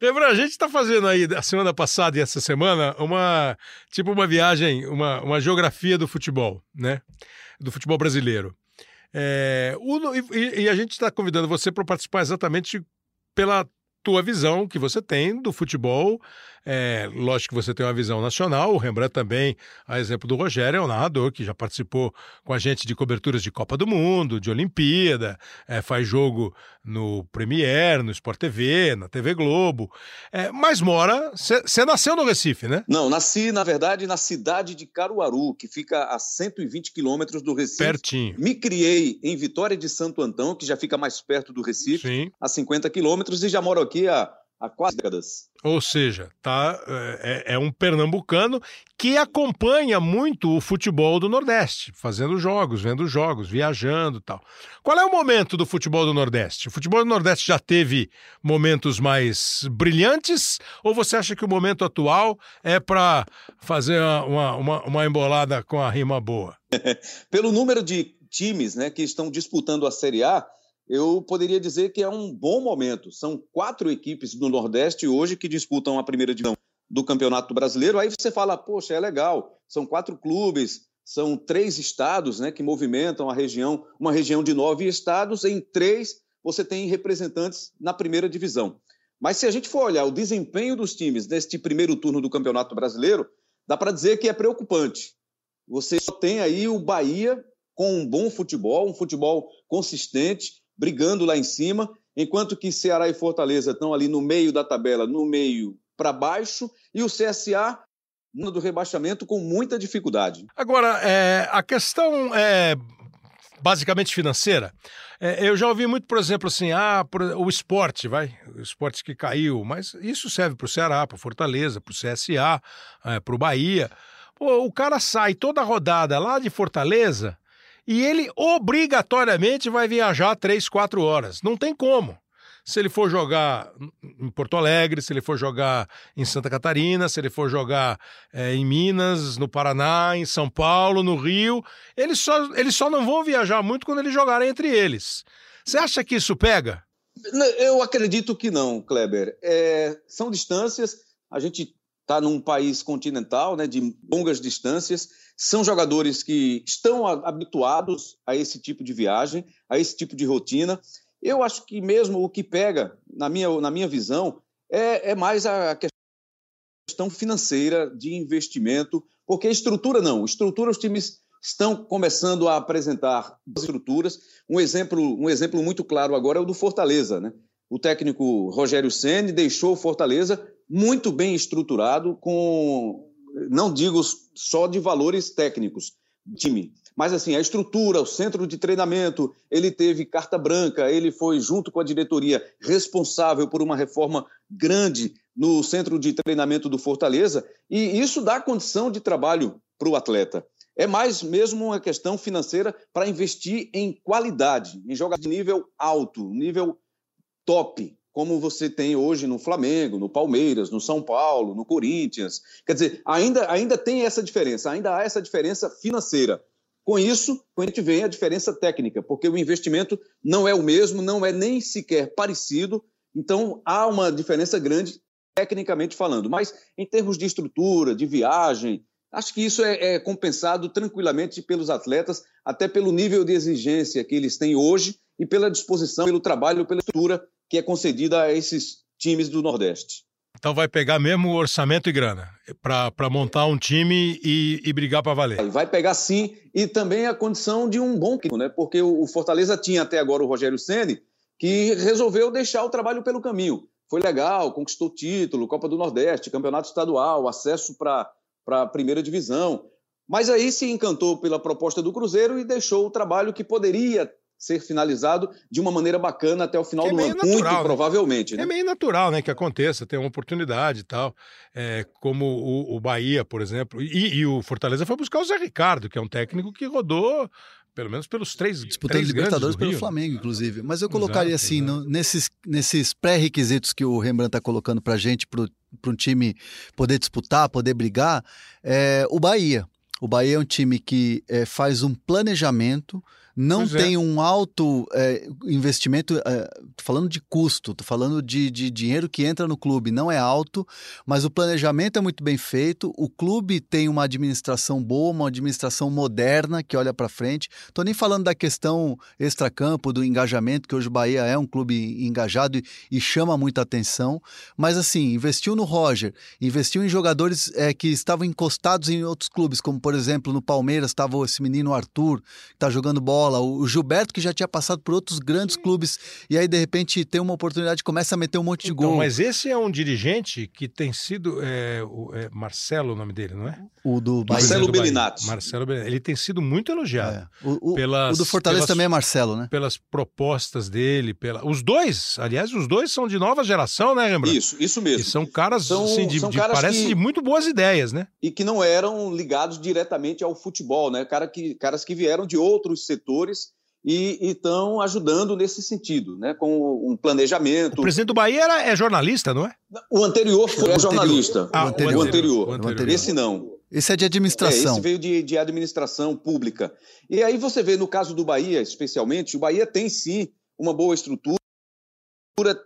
Lembra, a gente está fazendo aí, a semana passada e essa semana, uma tipo uma viagem, uma, uma geografia do futebol, né? Do futebol brasileiro. É, o, e, e, a gente está convidando você para participar exatamente pela tua visão que você tem do futebol é, lógico que você tem uma visão nacional, o Rembrandt também, a exemplo do Rogério, é um narrador que já participou com a gente de coberturas de Copa do Mundo, de Olimpíada, é, faz jogo no Premier, no Sport TV, na TV Globo. É, mas mora. Você nasceu no Recife, né? Não, nasci, na verdade, na cidade de Caruaru, que fica a 120 quilômetros do Recife. Pertinho. Me criei em Vitória de Santo Antão, que já fica mais perto do Recife, Sim. a 50 quilômetros, e já moro aqui há há quase décadas. Ou seja, tá, é, é, um pernambucano que acompanha muito o futebol do Nordeste, fazendo jogos, vendo jogos, viajando tal. Qual é o momento do futebol do Nordeste? O futebol do Nordeste já teve momentos mais brilhantes ou você acha que o momento atual é para fazer uma, uma, uma embolada com a rima boa? Pelo número de times né, que estão disputando a Série A, eu poderia dizer que é um bom momento. São quatro equipes do Nordeste hoje que disputam a primeira divisão do Campeonato Brasileiro. Aí você fala, poxa, é legal. São quatro clubes, são três estados né, que movimentam a região, uma região de nove estados. Em três, você tem representantes na primeira divisão. Mas se a gente for olhar o desempenho dos times neste primeiro turno do Campeonato Brasileiro, dá para dizer que é preocupante. Você só tem aí o Bahia com um bom futebol, um futebol consistente, brigando lá em cima, enquanto que Ceará e Fortaleza estão ali no meio da tabela, no meio para baixo, e o CSA do rebaixamento com muita dificuldade. Agora, é, a questão é basicamente financeira. É, eu já ouvi muito, por exemplo, assim, ah, o esporte, vai, o esporte que caiu, mas isso serve para o Ceará, para Fortaleza, para o CSA, é, para o Bahia. Pô, o cara sai toda rodada lá de Fortaleza e ele obrigatoriamente vai viajar três, quatro horas. Não tem como. Se ele for jogar em Porto Alegre, se ele for jogar em Santa Catarina, se ele for jogar é, em Minas, no Paraná, em São Paulo, no Rio, eles só, eles só não vão viajar muito quando eles jogarem entre eles. Você acha que isso pega? Eu acredito que não, Kleber. É, são distâncias, a gente está num país continental, né, de longas distâncias. São jogadores que estão habituados a esse tipo de viagem, a esse tipo de rotina. Eu acho que mesmo o que pega, na minha, na minha visão, é, é mais a questão financeira de investimento, porque estrutura não. Estrutura os times estão começando a apresentar estruturas. Um exemplo, um exemplo muito claro agora é o do Fortaleza, né? O técnico Rogério Ceni deixou o Fortaleza muito bem estruturado, com não digo só de valores técnicos, time. Mas assim, a estrutura, o centro de treinamento, ele teve carta branca, ele foi junto com a diretoria responsável por uma reforma grande no centro de treinamento do Fortaleza, e isso dá condição de trabalho para o atleta. É mais mesmo uma questão financeira para investir em qualidade, em jogar de nível alto, nível top, como você tem hoje no Flamengo, no Palmeiras, no São Paulo, no Corinthians. Quer dizer, ainda, ainda tem essa diferença, ainda há essa diferença financeira. Com isso, a gente vê a diferença técnica, porque o investimento não é o mesmo, não é nem sequer parecido, então há uma diferença grande tecnicamente falando. Mas em termos de estrutura, de viagem, acho que isso é, é compensado tranquilamente pelos atletas, até pelo nível de exigência que eles têm hoje e pela disposição, pelo trabalho, pela estrutura que é concedida a esses times do Nordeste. Então vai pegar mesmo orçamento e grana para montar um time e, e brigar para valer. Vai pegar sim, e também a condição de um bom time, né? Porque o Fortaleza tinha até agora o Rogério Ceni, que resolveu deixar o trabalho pelo caminho. Foi legal, conquistou título, Copa do Nordeste, Campeonato Estadual, acesso para a primeira divisão. Mas aí se encantou pela proposta do Cruzeiro e deixou o trabalho que poderia ser finalizado de uma maneira bacana até o final é do ano, natural, muito né? provavelmente. Né? É meio natural, né, que aconteça, ter uma oportunidade e tal, é, como o, o, Bahia, por exemplo, e, e, o Fortaleza foi buscar o Zé Ricardo, que é um técnico que rodou pelo menos pelos três disputando três Libertadores pelo Rio. Flamengo, inclusive. Mas eu colocaria exato, assim, no, nesses, nesses pré-requisitos que o Rembrandt está colocando para gente, para um time poder disputar, poder brigar, é, o Bahia. O Bahia é um time que é, faz um planejamento não pois é. tem é. um alto é, investimento, é, falando de custo, tô falando de, de dinheiro que entra no clube, não é alto, mas o planejamento é muito bem feito, o clube tem uma administração boa, uma administração moderna que olha para frente. Tô nem falando da questão extracampo, do engajamento, que hoje o Bahia é um clube engajado e, e chama muita atenção, mas assim, investiu no Roger, investiu em jogadores é, que estavam encostados em outros clubes, como por exemplo no Palmeiras estava esse menino Arthur, que está jogando bola bola, o Gilberto que já tinha passado por outros grandes clubes e aí de repente tem uma oportunidade começa a meter um monte de então, gol. Mas esse é um dirigente que tem sido é, o, é Marcelo o nome dele, não é? O do Marcelo Bellinati. Marcelo Bellinati. Ele tem sido muito elogiado. É. O, o, pelas, o do Fortaleza pelas, também é Marcelo, né? Pelas propostas dele, pela... os dois, aliás, os dois são de nova geração, né, Rembrandt? Isso, isso mesmo. E são caras, são, assim, de, são de, caras parece que... de muito boas ideias, né? E que não eram ligados diretamente ao futebol, né? Cara que, caras que vieram de outros setores e estão ajudando nesse sentido, né, com um planejamento. O presidente do Bahia era, é jornalista, não é? O anterior foi o jornalista. Ah, o, anterior. O, anterior. o anterior. Esse não. Esse é de administração. É, esse veio de, de administração pública. E aí você vê, no caso do Bahia, especialmente, o Bahia tem sim uma boa estrutura,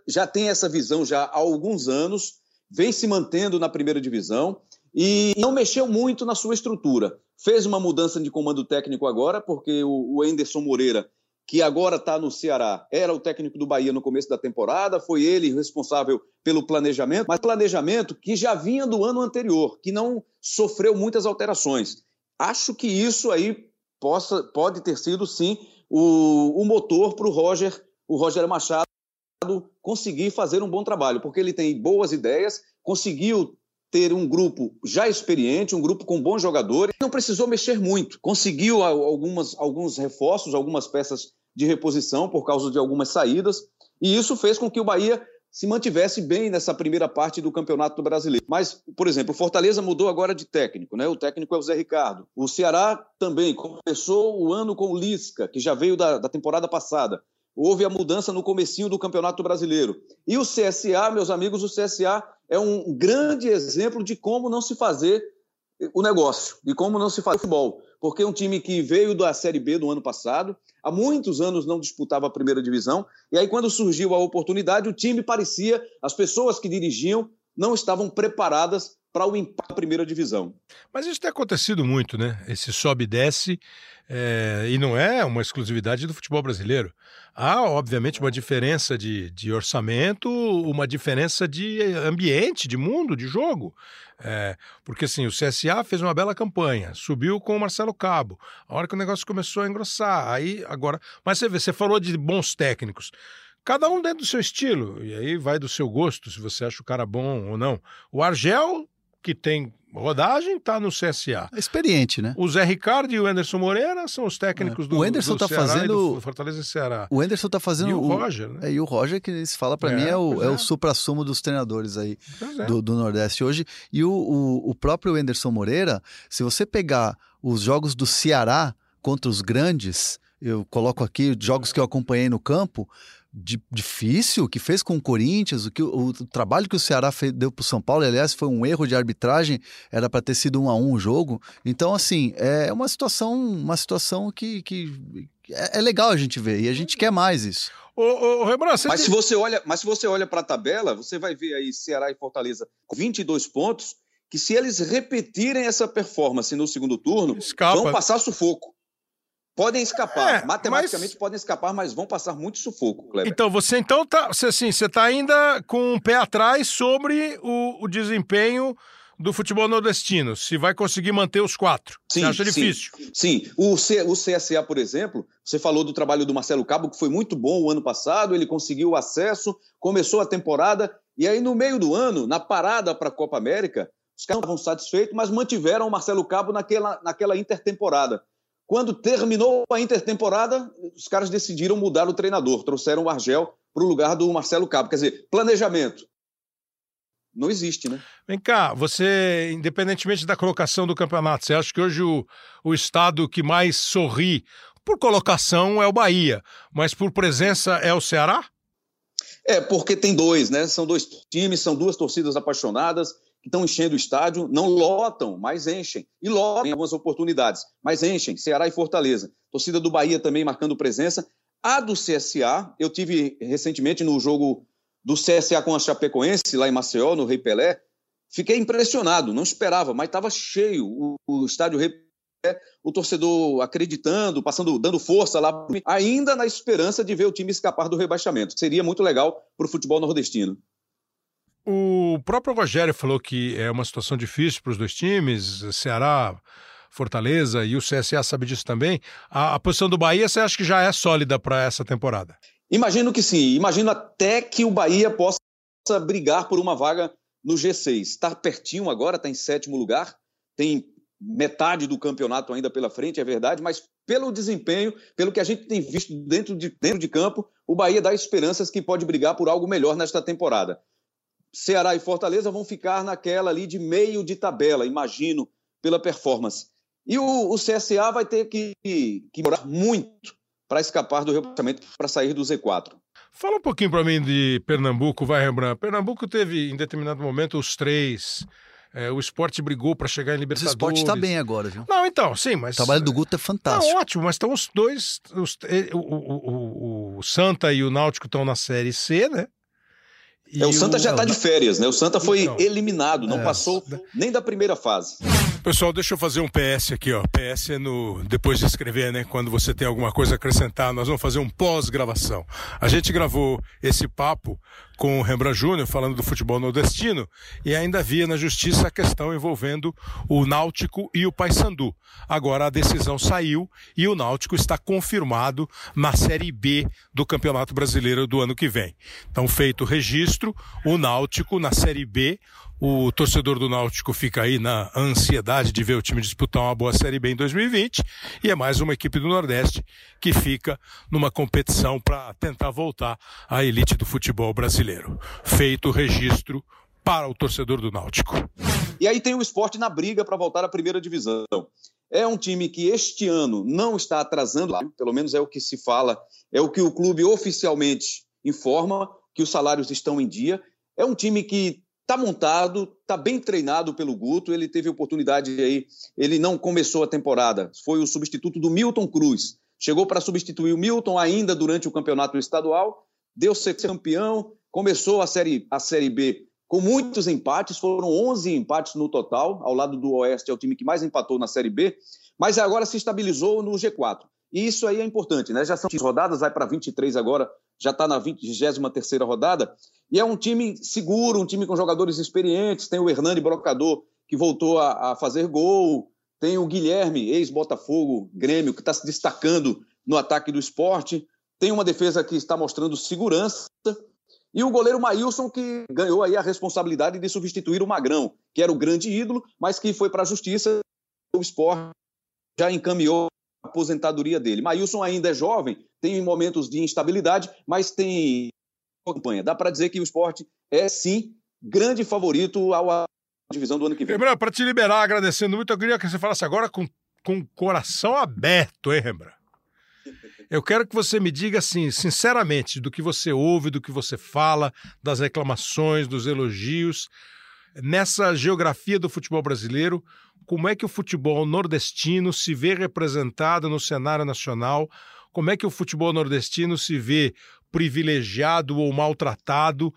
já tem essa visão já há alguns anos, vem se mantendo na primeira divisão e não mexeu muito na sua estrutura. Fez uma mudança de comando técnico agora, porque o Enderson Moreira, que agora está no Ceará, era o técnico do Bahia no começo da temporada, foi ele responsável pelo planejamento, mas planejamento que já vinha do ano anterior, que não sofreu muitas alterações. Acho que isso aí possa, pode ter sido, sim, o, o motor para o Roger, o Roger Machado conseguir fazer um bom trabalho, porque ele tem boas ideias, conseguiu ter um grupo já experiente, um grupo com bons jogadores. Não precisou mexer muito. Conseguiu algumas, alguns reforços, algumas peças de reposição por causa de algumas saídas. E isso fez com que o Bahia se mantivesse bem nessa primeira parte do Campeonato Brasileiro. Mas, por exemplo, o Fortaleza mudou agora de técnico, né? O técnico é o Zé Ricardo. O Ceará também começou o ano com o Lisca, que já veio da, da temporada passada. Houve a mudança no comecinho do Campeonato Brasileiro. E o CSA, meus amigos, o CSA é um grande exemplo de como não se fazer o negócio e como não se faz futebol. Porque é um time que veio da Série B do ano passado, há muitos anos não disputava a primeira divisão, e aí quando surgiu a oportunidade, o time parecia, as pessoas que dirigiam não estavam preparadas para o impacto da primeira divisão. Mas isso tem acontecido muito, né? Esse sobe e desce, é, e não é uma exclusividade do futebol brasileiro. Há, obviamente, uma diferença de, de orçamento, uma diferença de ambiente, de mundo, de jogo. É, porque assim, o CSA fez uma bela campanha, subiu com o Marcelo Cabo. A hora que o negócio começou a engrossar, aí agora. Mas você vê, você falou de bons técnicos. Cada um dentro do seu estilo, e aí vai do seu gosto, se você acha o cara bom ou não. O Argel que tem rodagem, está no CSA. É experiente, né? O Zé Ricardo e o Anderson Moreira são os técnicos é. do O Anderson está fazendo. Do Fortaleza e Ceará. O Anderson está fazendo. E o Roger, né? É, e o Roger, que se fala para é, mim, é o, é. o supra-sumo dos treinadores aí é. do, do, Nordeste hoje. E o, o, o próprio Anderson Moreira, se você pegar os jogos do Ceará contra os grandes, eu coloco aqui jogos que eu acompanhei no campo difícil que fez com o Corinthians, o, que, o, o trabalho que o Ceará fez, deu para o São Paulo, aliás, foi um erro de arbitragem, era para ter sido um a um o jogo. Então, assim, é uma situação, uma situação que, que é, é legal a gente ver e a gente quer mais isso. Ô, ô, ô mas, se você olha, mas se você olha para a tabela, você vai ver aí Ceará e Fortaleza com 22 pontos, que se eles repetirem essa performance no segundo turno, Escapa. vão passar sufoco. Podem escapar, é, matematicamente mas... podem escapar, mas vão passar muito sufoco, Kleber. Então, você então tá, você, assim, você tá ainda com um pé atrás sobre o, o desempenho do futebol nordestino, se vai conseguir manter os quatro. Sim, você acha difícil? Sim, sim. O, C, o CSA, por exemplo, você falou do trabalho do Marcelo Cabo, que foi muito bom o ano passado, ele conseguiu acesso, começou a temporada, e aí no meio do ano, na parada para a Copa América, os caras não estavam satisfeitos, mas mantiveram o Marcelo Cabo naquela, naquela intertemporada. Quando terminou a intertemporada, os caras decidiram mudar o treinador, trouxeram o Argel para o lugar do Marcelo Cabo. Quer dizer, planejamento. Não existe, né? Vem cá, você, independentemente da colocação do campeonato, você acha que hoje o, o estado que mais sorri por colocação é o Bahia, mas por presença é o Ceará? É, porque tem dois, né? São dois times, são duas torcidas apaixonadas estão enchendo o estádio, não lotam, mas enchem. E lotam em algumas oportunidades, mas enchem. Ceará e Fortaleza. Torcida do Bahia também marcando presença. A do CSA, eu tive recentemente no jogo do CSA com a Chapecoense, lá em Maceió, no Rei Pelé. Fiquei impressionado, não esperava, mas estava cheio o, o estádio Rei Pelé, o torcedor acreditando, passando, dando força lá, ainda na esperança de ver o time escapar do rebaixamento. Seria muito legal para o futebol nordestino. O próprio Rogério falou que é uma situação difícil para os dois times, Ceará, Fortaleza e o CSA sabe disso também. A, a posição do Bahia você acha que já é sólida para essa temporada? Imagino que sim. Imagino até que o Bahia possa brigar por uma vaga no G6. Está pertinho agora, está em sétimo lugar, tem metade do campeonato ainda pela frente, é verdade, mas pelo desempenho, pelo que a gente tem visto dentro de, dentro de campo, o Bahia dá esperanças que pode brigar por algo melhor nesta temporada. Ceará e Fortaleza vão ficar naquela ali de meio de tabela, imagino, pela performance. E o, o CSA vai ter que, que morar muito para escapar do rebaixamento, para sair do Z4. Fala um pouquinho para mim de Pernambuco, vai, Rembrandt. Pernambuco teve, em determinado momento, os três. É, o esporte brigou para chegar em Libertadores. O esporte está bem agora, viu? Não, então, sim, mas. O trabalho do Guto é fantástico. Não, ótimo, mas estão os dois. Os, o, o, o, Santa e o Náutico estão na Série C, né? É, o Santa o... já está de férias, né? O Santa foi então, eliminado, não é, passou nem da primeira fase. Pessoal, deixa eu fazer um PS aqui, ó. PS é no depois de escrever, né? Quando você tem alguma coisa a acrescentar, nós vamos fazer um pós-gravação. A gente gravou esse papo com o Rembrandt Júnior falando do futebol nordestino e ainda havia na justiça a questão envolvendo o Náutico e o Paysandu. Agora a decisão saiu e o Náutico está confirmado na Série B do Campeonato Brasileiro do ano que vem. Então, feito o registro, o Náutico na Série B, o torcedor do Náutico fica aí na ansiedade de ver o time disputar uma boa Série B em 2020 e é mais uma equipe do Nordeste que fica numa competição para tentar voltar à elite do futebol brasileiro. Feito o registro para o torcedor do Náutico. E aí tem o esporte na briga para voltar à primeira divisão. É um time que este ano não está atrasando, pelo menos é o que se fala, é o que o clube oficialmente informa, que os salários estão em dia. É um time que Está montado, está bem treinado pelo Guto. Ele teve oportunidade aí. Ele não começou a temporada, foi o substituto do Milton Cruz. Chegou para substituir o Milton ainda durante o campeonato estadual, deu ser campeão, começou a série, a série B com muitos empates, foram 11 empates no total, ao lado do Oeste, é o time que mais empatou na Série B, mas agora se estabilizou no G4. E isso aí é importante, né? Já são rodadas, vai para 23 agora, já está na 23 rodada, e é um time seguro, um time com jogadores experientes, tem o Hernani Brocador, que voltou a, a fazer gol, tem o Guilherme, ex-Botafogo, Grêmio, que está se destacando no ataque do esporte, tem uma defesa que está mostrando segurança, E o goleiro Maílson, que ganhou aí a responsabilidade de substituir o Magrão, que era o grande ídolo, mas que foi para a justiça. O esporte já encaminhou aposentadoria dele. Maílson ainda é jovem, tem momentos de instabilidade, mas tem campanha. Dá para dizer que o esporte é, sim, grande favorito ao divisão do ano que vem. Rembrandt, para te liberar, agradecendo muito, eu queria que você falasse agora com, com o coração aberto, hein, Rembrandt? Eu quero que você me diga assim, sinceramente, do que você ouve, do que você fala, das reclamações, dos elogios, nessa geografia do futebol brasileiro, como é que o futebol nordestino se vê representado no cenário nacional? Como é que o futebol nordestino se vê privilegiado ou maltratado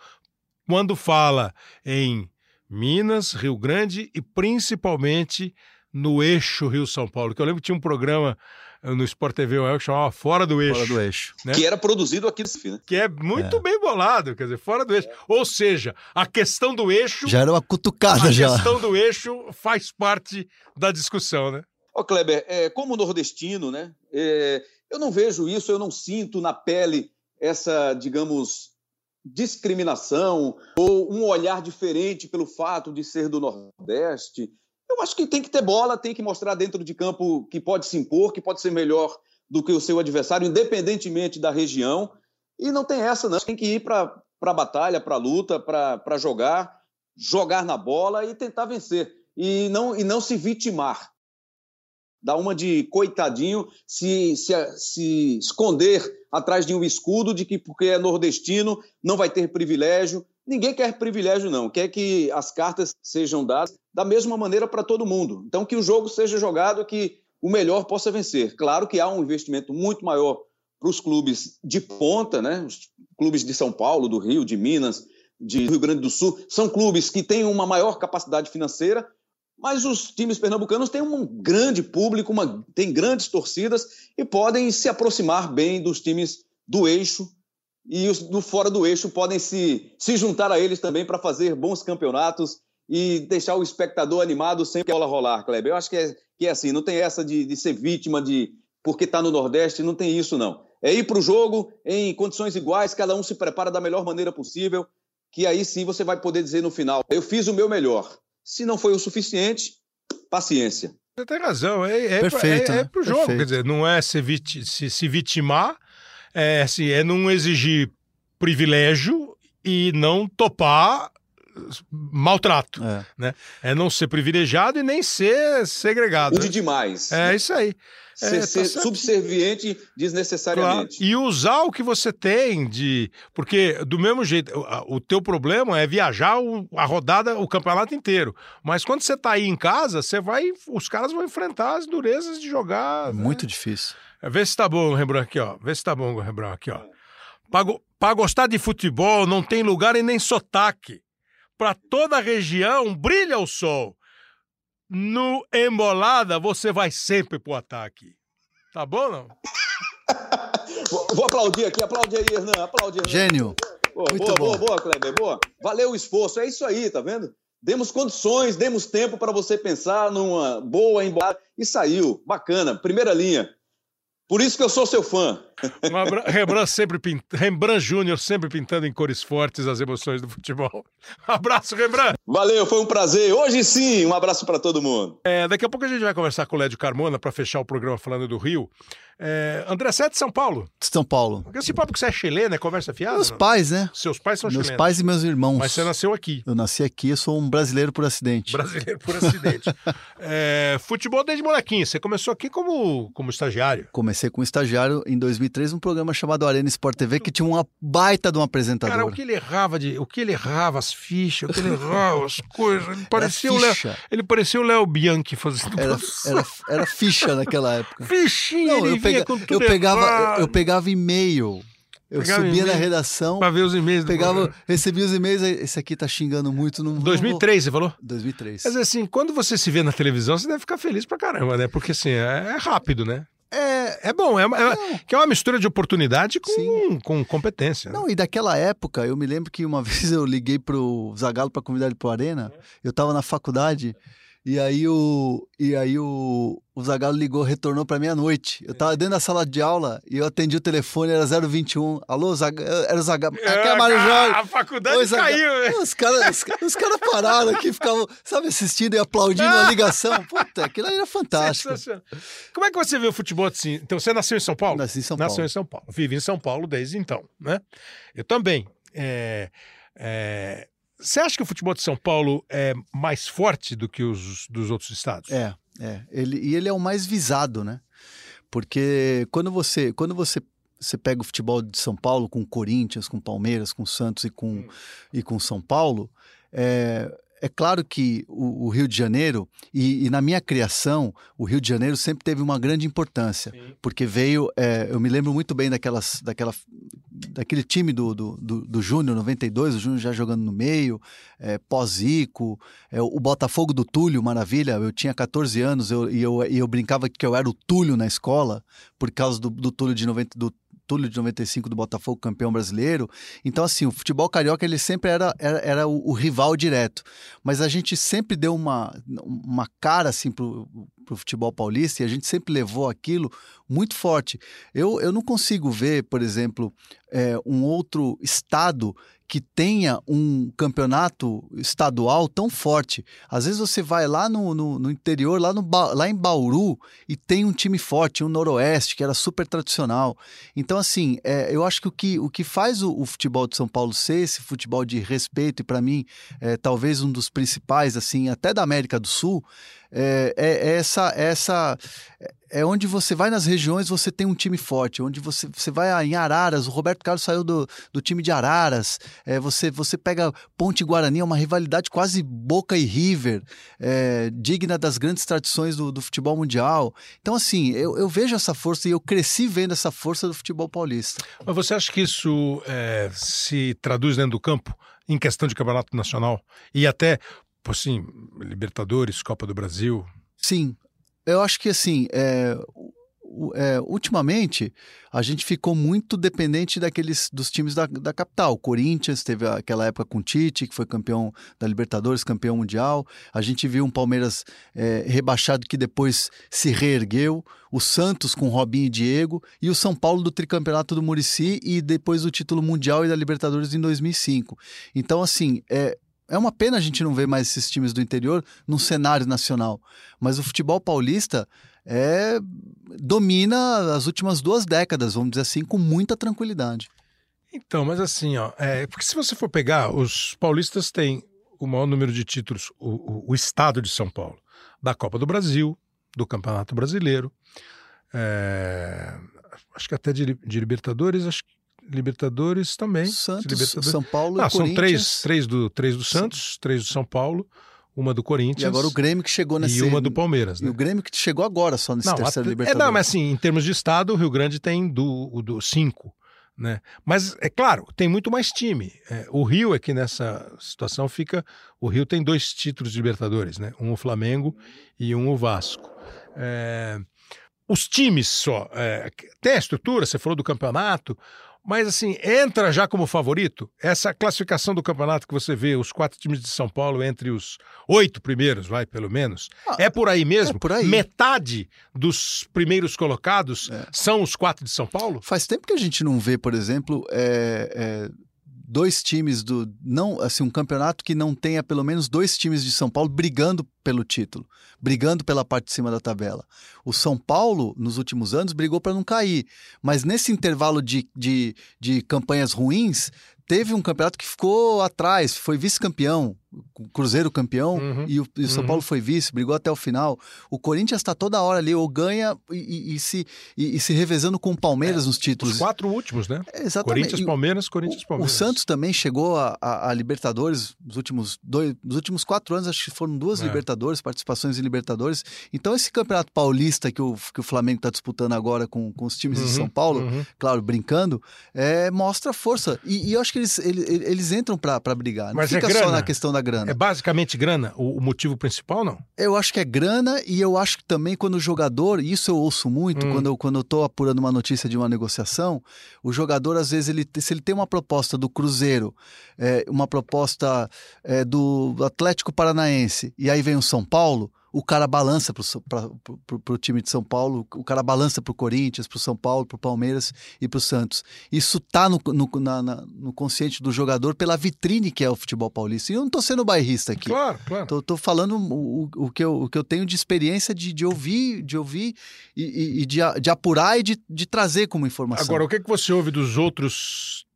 quando fala em Minas, Rio Grande e principalmente no eixo Rio-São Paulo. Que eu lembro que tinha um programa no Sport TV que chamava Fora do Eixo. Fora do Eixo. Né? Que era produzido aqui no né? Que é muito é. bem bolado, quer dizer, Fora do Eixo. Ou seja, a questão do eixo... Já era uma cutucada, a já. A questão do eixo faz parte da discussão, né? Ô, Kleber, é, como nordestino, né? É, eu não vejo isso, eu não sinto na pele essa, digamos, discriminação ou um olhar diferente pelo fato de ser do Nordeste. Eu acho que tem que ter bola, tem que mostrar dentro de campo que pode se impor, que pode ser melhor do que o seu adversário, independentemente da região. E não tem essa, não. Tem que ir para a batalha, para a luta, para jogar, jogar na bola e tentar vencer. E não, e não se vitimar. Dar uma de coitadinho, se, se, se esconder atrás de um escudo de que porque é nordestino não vai ter privilégio. Ninguém quer privilégio, não. Quer que as cartas sejam dadas da mesma maneira para todo mundo. Então, que o jogo seja jogado, que o melhor possa vencer. Claro que há um investimento muito maior para os clubes de ponta, né? Os clubes de São Paulo, do Rio, de Minas, de Rio Grande do Sul, são clubes que têm uma maior capacidade financeira, mas os times pernambucanos têm um grande público, uma, têm grandes torcidas e podem se aproximar bem dos times do eixo e os do fora do eixo podem se, se juntar a eles também para fazer bons campeonatos e deixar o espectador animado sem que a bola rolar, Kleber. Eu acho que é, que é assim, não tem essa de, de ser vítima de porque está no Nordeste, não tem isso não. É ir para o jogo em condições iguais, cada um se prepara da melhor maneira possível, que aí sim você vai poder dizer no final, eu fiz o meu melhor. Se não foi o suficiente, paciência. Você tem razão, é, é, Perfeito, é, é, é pro jogo, Perfeito. quer dizer, não é se, vit, se, se vitimar, é, assim, é não exigir privilégio e não topar maltrato, é. né? É não ser privilegiado e nem ser segregado. Onde demais. É isso aí. Ser, é, tá ser subserviente desnecessariamente. Claro. E usar o que você tem de. Porque, do mesmo jeito, o, o teu problema é viajar o, a rodada, o campeonato inteiro. Mas quando você está aí em casa, você vai. Os caras vão enfrentar as durezas de jogar. É né? muito difícil. Vê se tá bom o Rembrandt aqui, ó. Vê se tá bom o Rembrandt aqui, ó. Para gostar de futebol, não tem lugar e nem sotaque. Para toda a região, brilha o sol. No embolada, você vai sempre pro ataque. Tá bom, não? Vou aplaudir aqui, aplaudir aí, Hernan, aplaudir. Hernan. Gênio. Boa, Muito boa, bom. boa, boa, Kleber, boa. Valeu o esforço, é isso aí, tá vendo? Demos condições, demos tempo para você pensar numa boa embolada e saiu. Bacana, primeira linha. Por isso que eu sou seu fã. Rembrandt sempre pint... Rembrandt Júnior sempre pintando em cores fortes as emoções do futebol. Um abraço, Rembrandt. Valeu, foi um prazer. Hoje sim, um abraço para todo mundo. É, daqui a pouco a gente vai conversar com o Lédio Carmona para fechar o programa falando do Rio. É, André Sete, de São Paulo. São Paulo. Esse papo que você é chileno, é conversa fiada? Meus pais, né? Seus pais são meus chilenos. Meus pais e meus irmãos. Mas você nasceu aqui. Eu nasci aqui, eu sou um brasileiro por acidente. Brasileiro por acidente. é, futebol desde molequinho. Você começou aqui como, como estagiário? Comecei como estagiário em 2003, um programa chamado Arena Sport TV, que tinha uma baita de um apresentador. Cara, o que ele errava, de, o que ele errava as fichas, o que ele errava as coisas. Ele parecia, o Léo, ele parecia o Léo Bianchi fazendo era, era, era, ficha naquela época. Fichinha, Não, eu, pega, eu pegava, eu, eu pegava e-mail. Eu pegava subia na redação. Pra ver os e-mails. Pegava, recebia os e-mails. Esse aqui tá xingando muito. Não, 2003, você falou? 2003. Mas assim, quando você se vê na televisão, você deve ficar feliz pra caramba, né? Porque assim, é, é rápido, né? É, é bom, é, é, que é uma mistura de oportunidade com, com competência. Né? Não, e daquela época, eu me lembro que uma vez eu liguei pro Zagalo para convidar ele pro Arena, eu tava na faculdade E aí o, e aí o, o Zagallo ligou, retornou para meia-noite. Eu tava dentro da sala de aula e eu atendi o telefone, era 021. Alô, Zagallo, era o Zagallo. Aqui é a Mário Jorge. A faculdade Oi, caiu, né? Os caras os, os cara pararam aqui, ficavam, sabe, assistindo e aplaudindo a ligação. Puta, aquilo aí era fantástico. Como é que você vê o futebol assim? Então, você nasceu em São Paulo? Nasci em São Paulo. Nasceu em São Paulo. Vive em São Paulo desde então, né? Eu também. É, é, você acha que o futebol de São Paulo é mais forte do que os dos outros estados? É, é. Ele, e ele é o mais visado, né? Porque quando você, quando você, você pega o futebol de São Paulo com Corinthians, com Palmeiras, com Santos e com, hum. e com São Paulo, é, é claro que o, o Rio de Janeiro, e, e, na minha criação, o Rio de Janeiro sempre teve uma grande importância, Sim. porque veio, é, eu me lembro muito bem daquelas, daquela, daquele time do, do, do, do Júnior 92, o Júnior já jogando no meio, é, pós-Zico, é, o Botafogo do Túlio, maravilha, eu tinha 14 anos eu, e eu, e eu brincava que eu era o Túlio na escola, por causa do, do Túlio de 90, do Túlio de 95 do Botafogo, campeão brasileiro. Então, assim, o futebol carioca ele sempre era, era, era o, o, rival direto. Mas a gente sempre deu uma, uma cara assim pro, futebol paulista e a gente sempre levou aquilo muito forte. Eu, eu não consigo ver, por exemplo, é, um outro estado que tenha um campeonato estadual tão forte. Às vezes você vai lá no, no, no interior, lá, no, lá em Bauru, e tem um time forte, um Noroeste, que era super tradicional. Então, assim, é, eu acho que o que, o que faz o, o, futebol de São Paulo ser esse futebol de respeito, e para mim, é, talvez um dos principais, assim, até da América do Sul, é, é, é essa, essa é onde você vai nas regiões, você tem um time forte. Onde você, você vai em Araras, o Roberto Carlos saiu do, do time de Araras. É, você, você pega Ponte Guarani, é uma rivalidade quase Boca e River, é, digna das grandes tradições do, do, futebol mundial. Então, assim, eu, eu, vejo essa força e eu cresci vendo essa força do futebol paulista. Mas você acha que isso é, se traduz dentro do campo? Em questão de campeonato nacional e até, assim, Libertadores, Copa do Brasil, Sim, eu acho que assim, é, é, ultimamente a gente ficou muito dependente daqueles dos times da, da capital. Corinthians teve aquela época com o Tite, que foi campeão da Libertadores, campeão mundial. A gente viu um Palmeiras é, rebaixado que depois se reergueu. O Santos com Robinho e Diego e o São Paulo do tricampeonato do Murici e depois do título mundial e da Libertadores em 2005. Então, assim, é, é uma pena a gente não ver mais esses times do interior num cenário nacional. Mas o futebol paulista é, domina as últimas duas décadas, vamos dizer assim, com muita tranquilidade. Então, mas assim, ó, é, porque se você for pegar, os paulistas têm o maior número de títulos, o, o, o estado de São Paulo, da Copa do Brasil, do Campeonato Brasileiro, é, acho que até de, de Libertadores, acho que Libertadores também. Santos, Libertadores. São Paulo ah, e são três, três, do, três do Santos, Sim. três do São Paulo, uma do Corinthians. E agora o Grêmio que chegou nessa. E uma do Palmeiras. Né? E o Grêmio que chegou agora só nesse não, terceiro Libertadores. É, não, mas assim, em termos de estado, o Rio Grande tem do, do cinco. Né? Mas, é claro, tem muito mais time. É, o Rio é que nessa situação fica. O Rio tem dois títulos de Libertadores, né? Um o Flamengo e um o Vasco. É, os times só. É, tem a estrutura, você falou do campeonato. Mas assim, entra já como favorito? Essa classificação do campeonato que você vê, os quatro times de São Paulo entre os oito primeiros, vai, pelo menos. Ah, é por aí mesmo? É por aí. Metade dos primeiros colocados é. são os quatro de São Paulo? Faz tempo que a gente não vê, por exemplo, é, é dois times do. não assim Um campeonato que não tenha pelo menos dois times de São Paulo brigando pelo título, brigando pela parte de cima da tabela. O São Paulo, nos últimos anos, brigou para não cair, mas nesse intervalo de, de, de campanhas ruins, teve um campeonato que ficou atrás, foi vice-campeão, Cruzeiro campeão uhum, e, o, e o São uhum. Paulo foi vice, brigou até o final. O Corinthians está toda hora ali, ou ganha e, e se, e, se revezando com o Palmeiras é, nos títulos. Os quatro últimos, né? É, exatamente. Corinthians, Palmeiras, Corinthians, Palmeiras. O, Santos também chegou a, a, a, Libertadores nos últimos, dois, nos últimos quatro anos, acho que foram duas é. Libertadores, participações em Libertadores. Então, esse campeonato paulista que o, que o Flamengo está disputando agora com, com os times uhum, de São Paulo, uhum. claro, brincando, é, mostra força. E, eu acho que eles, eles, eles entram para brigar. Não Mas fica é só na questão da grana. É basicamente grana o, o, motivo principal, não? Eu acho que é grana e eu acho que também quando o jogador, isso eu ouço muito, hum. quando, eu, quando eu tô apurando uma notícia de uma negociação, o jogador, às vezes, ele, se ele tem uma proposta do Cruzeiro, é, uma proposta é, do Atlético Paranaense, e aí vem o São Paulo, o cara balança para o time de São Paulo, o cara balança para o Corinthians, para o São Paulo, para o Palmeiras e para o Santos. Isso está no, no, na, no, consciente do jogador pela vitrine que é o futebol paulista. E eu não estou sendo bairrista aqui. Claro, claro. Estou falando o, o, que eu, o que eu tenho de experiência de, de ouvir, de ouvir e, e de, de, apurar e de, de trazer como informação. Agora, o que, é que você ouve dos outros.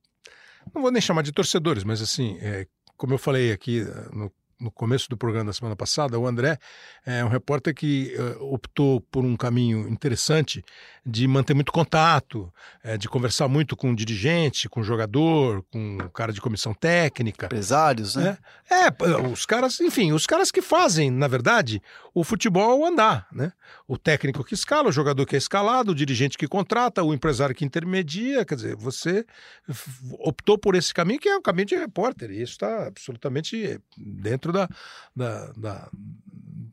Não vou nem chamar de torcedores, mas assim, é, como eu falei aqui no no começo do programa da semana passada, o André é um repórter que uh, optou por um caminho interessante de manter muito contato, é, de conversar muito com o dirigente, com o jogador, com o cara de comissão técnica. Empresários, né? É, é, os caras, enfim, os caras que fazem, na verdade, o futebol andar, né? O técnico que escala, o jogador que é escalado, o dirigente que contrata, o empresário que intermedia, quer dizer, você optou por esse caminho que é o caminho de repórter, e isso está absolutamente dentro da, da, da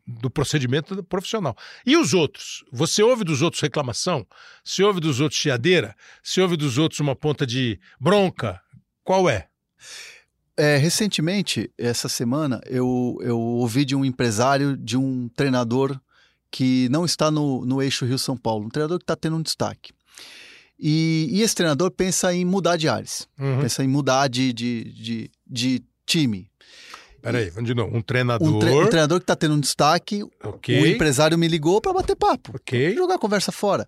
do procedimento profissional. E os outros? Você ouve dos outros reclamação? Se ouve dos outros chiadeira? Se ouve dos outros uma ponta de bronca? Qual é? É, recentemente, essa semana, eu, eu ouvi de um empresário, de um treinador que não está no, no eixo Rio-São Paulo, um treinador que está tendo um destaque. E, e, esse treinador pensa em mudar de ares, uhum. pensa em mudar de, de, de, de time. Peraí, vamos de novo. Um treinador. Um, tre um treinador que está tendo um destaque. Okay. O empresário me ligou para bater papo. Ok. Jogar a conversa fora.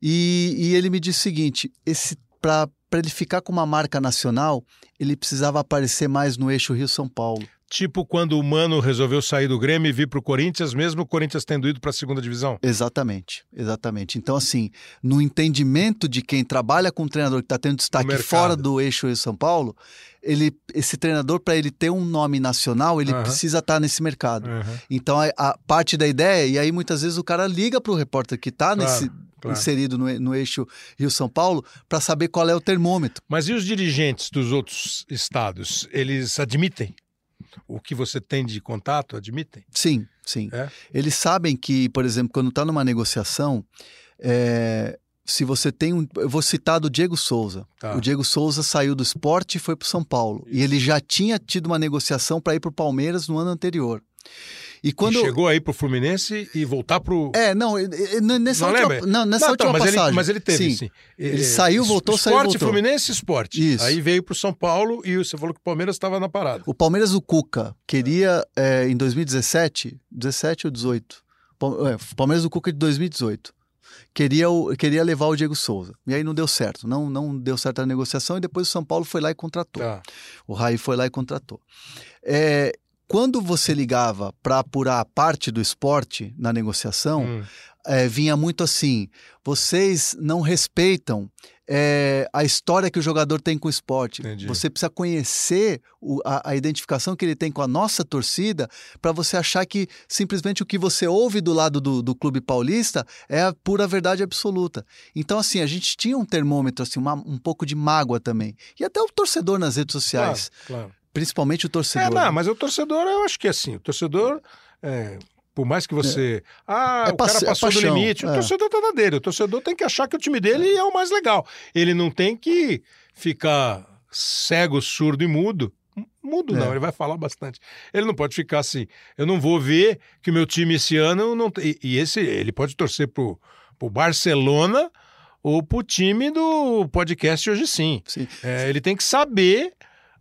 E, e ele me disse o seguinte: esse para ele ficar com uma marca nacional, ele precisava aparecer mais no eixo Rio-São Paulo. Tipo quando o Mano resolveu sair do Grêmio e vir para o Corinthians, mesmo o Corinthians tendo ido para a segunda divisão? Exatamente, exatamente. Então, assim, no entendimento de quem trabalha com um treinador que está tendo destaque fora do eixo Rio São Paulo, ele, esse treinador, para ele ter um nome nacional, ele uhum. precisa estar tá nesse mercado. Uhum. Então, a, a, parte da ideia, e aí muitas vezes o cara liga para o repórter que está claro, nesse. Claro. inserido no, no, eixo Rio-São Paulo para saber qual é o termômetro. Mas e os dirigentes dos outros estados? Eles admitem o que você tem de contato? Admitem? Sim, sim. É? Eles sabem que, por exemplo, quando está numa negociação, é, se você tem um. Eu vou citar do Diego Souza. Tá. O Diego Souza saiu do esporte e foi para o São Paulo. Isso. E ele já tinha tido uma negociação para ir para o Palmeiras no ano anterior. E quando e chegou aí pro Fluminense e voltar pro É, não, nessa não última, não, nessa não, última mas passagem. Ele, mas ele teve, sim. sim. Ele é, saiu, voltou, esporte, saiu, voltou. Fluminense, Esporte. Isso. Aí veio pro São Paulo e você falou que o Palmeiras estava na parada. O Palmeiras o Cuca queria é, em 2017, 17 ou 18. É, Palmeiras o Cuca de 2018 queria, queria levar o Diego Souza. E aí não deu certo. Não, não deu certo a negociação e depois o São Paulo foi lá e contratou. Tá. O Raí foi lá e contratou. É, quando você ligava para apurar a parte do esporte na negociação, hum. é, vinha muito assim: vocês não respeitam é, a história que o jogador tem com o esporte. Entendi. Você precisa conhecer o, a, a, identificação que ele tem com a nossa torcida para você achar que simplesmente o que você ouve do lado do, do, clube paulista é a pura verdade absoluta. Então, assim, a gente tinha um termômetro, assim, uma, um pouco de mágoa também. E até o torcedor nas redes sociais. Claro, claro. Principalmente o torcedor. É, não, mas o torcedor, eu acho que é assim, o torcedor. É, por mais que você. É. Ah, é o cara passou é do limite. O é. torcedor tá na dele. O torcedor tem que achar que o time dele é o mais legal. Ele não tem que ficar cego, surdo e mudo. Mudo não, é. ele vai falar bastante. Ele não pode ficar assim. Eu não vou ver que o meu time esse ano não tem. E esse, ele pode torcer pro, pro Barcelona ou pro time do podcast hoje sim. sim. É, ele tem que saber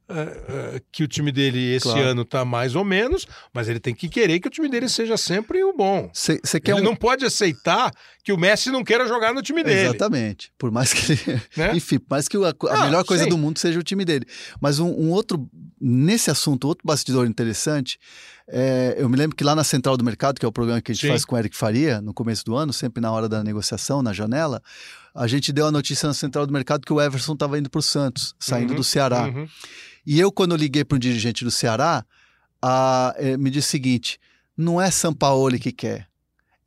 uh, que o time dele esse claro. ano tá mais ou menos, mas ele tem que querer que o time dele seja sempre o bom. Cê, cê ele um... não pode aceitar que o Messi não queira jogar no time dele. Exatamente. Por mais que ele. Né? Enfim, por mais que a, a ah, melhor coisa sim. do mundo seja o time dele. Mas um, um outro. Nesse assunto, outro bastidor interessante. É, eu me lembro que lá na Central do Mercado, que é o programa que a gente sim. faz com o Eric Faria, no começo do ano, sempre na hora da negociação, na janela, a gente deu a notícia na Central do Mercado que o Everson estava indo para o Santos, saindo uhum, do Ceará. Uhum. E eu, quando liguei para um dirigente do Ceará, a, é, me disse o seguinte: não é Sampaoli que quer.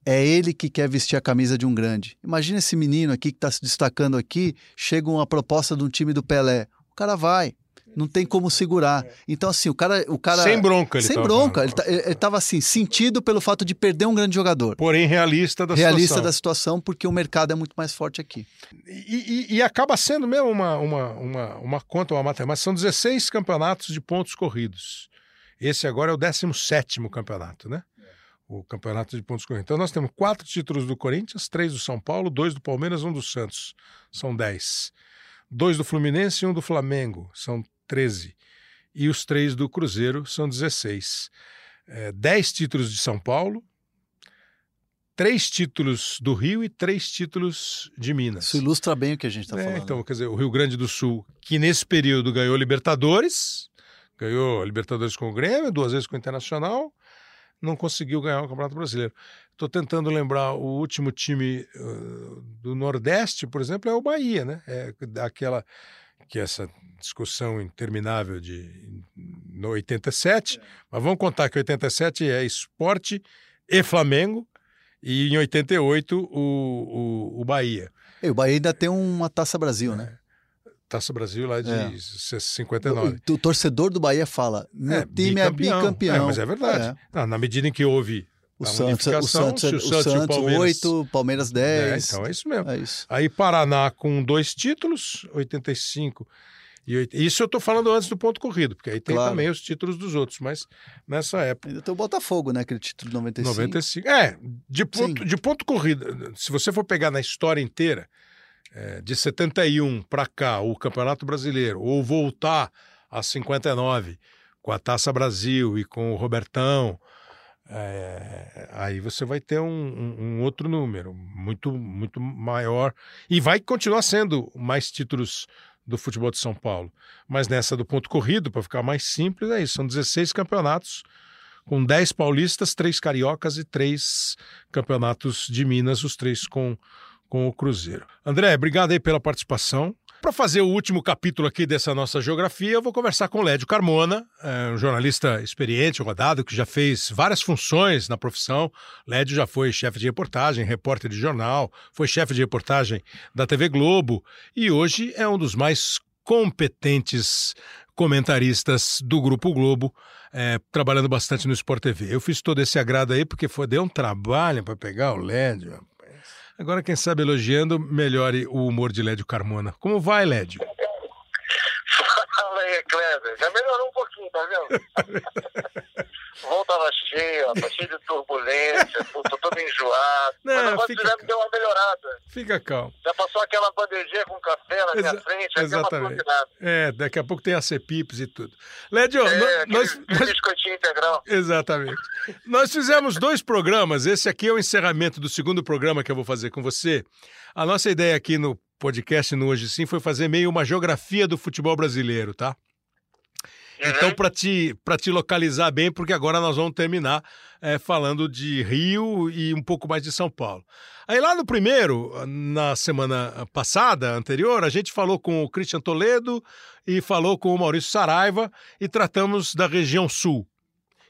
É ele que quer vestir a camisa de um grande. Imagina esse menino aqui que está se destacando aqui, chega uma proposta de um time do Pelé. O cara vai. Não tem como segurar. Então, assim, o cara. O cara sem bronca, ele Sem tava bronca. falando. Ele, tá- ele tava assim, sentido pelo fato de perder um grande jogador. Porém, realista da Realista situação. da situação, porque o mercado é muito mais forte aqui. E, e- e acaba sendo mesmo uma, uma, uma, uma conta, uma matemática. São 16 campeonatos de pontos corridos. Esse agora é o 17 campeonato, né? O campeonato de pontos corridos. Então nós temos quatro títulos do Corinthians, três do São Paulo, dois do Palmeiras, um do Santos. São 10. Dois do Fluminense e um do Flamengo. São 13. E os três do Cruzeiro são 16. É, 10 títulos de São Paulo, três títulos do Rio e três títulos de Minas. Isso ilustra bem o que a gente está É, falando. então, quer dizer, o Rio Grande do Sul, que nesse período ganhou Libertadores, ganhou Libertadores com o Grêmio, duas vezes com o Internacional, não conseguiu ganhar o Campeonato Brasileiro. Estou tentando lembrar o último time uh, do Nordeste, por exemplo, é o Bahia, né? É daquela que é essa discussão interminável de no 87, mas vamos contar que 87 é esporte e Flamengo e em 88 o, o, o Bahia. E o Bahia ainda tem uma Taça Brasil, né? Taça Brasil lá de É. 59. O, o torcedor do Bahia fala: meu time é bicampeão. É, mas é verdade. Não, na medida em que houve O a Santos, o Santos, se o o Santos, o Santos Palmeiras- 8, Palmeiras É, 10. então é isso mesmo. É isso. Aí Paraná com dois títulos, 85 e oit- Isso eu tô falando antes do ponto corrido, porque aí tem Claro. também os títulos dos outros, mas nessa época. Ainda tem o Botafogo, né? Aquele título de 95. 95. É, de ponto, Sim. de ponto corrido. Se você for pegar na história inteira, é, de 71 para cá, o Campeonato Brasileiro, ou voltar a 59 com a Taça Brasil e com o Robertão, é, aí você vai ter um, um- um outro número, muito, muito maior. E vai continuar sendo mais títulos do futebol de São Paulo. Mas nessa do ponto corrido, para ficar mais simples, é isso: são 16 campeonatos com 10 paulistas, 3 cariocas e 3 campeonatos de Minas, os três com, com o Cruzeiro. André, obrigado aí pela participação. Para fazer o último capítulo aqui dessa nossa geografia, eu vou conversar com Lédio Carmona, é um jornalista experiente, rodado, que já fez várias funções na profissão. Lédio já foi chefe de reportagem, repórter de jornal, foi chefe de reportagem da TV Globo e hoje é um dos mais competentes comentaristas do Grupo Globo, é, trabalhando bastante no Sport TV. Eu fiz todo esse agrado aí porque foi, deu um trabalho para pegar o Lédio. Agora, quem sabe elogiando, melhore o humor de Lédio Carmona. Como vai, Lédio? Fala aí, Kleber. Já melhorou um pouquinho, tá vendo? Voo tava cheio, tá cheio de turbulência, tô todo enjoado. Não, Mas agora fica já calmo. me deu uma melhorada. Fica calmo. Já passou aquela bandejinha com café na minha Exa- frente, deu uma exatamente. É, daqui a pouco tem a Cepips e tudo. Lédio, É, nós, aquele nós- biscoitinho integral. Exatamente. Nós fizemos dois programas. Esse aqui é o encerramento do segundo programa que eu vou fazer com você. A nossa ideia aqui no podcast no Hoje Sim foi fazer meio uma geografia do futebol brasileiro, tá? Então, para te, pra te localizar bem, porque agora nós vamos terminar eh, falando de Rio e um pouco mais de São Paulo. Aí lá no primeiro, na semana passada, anterior, a gente falou com o Christian Toledo e falou com o Maurício Saraiva e tratamos da região sul,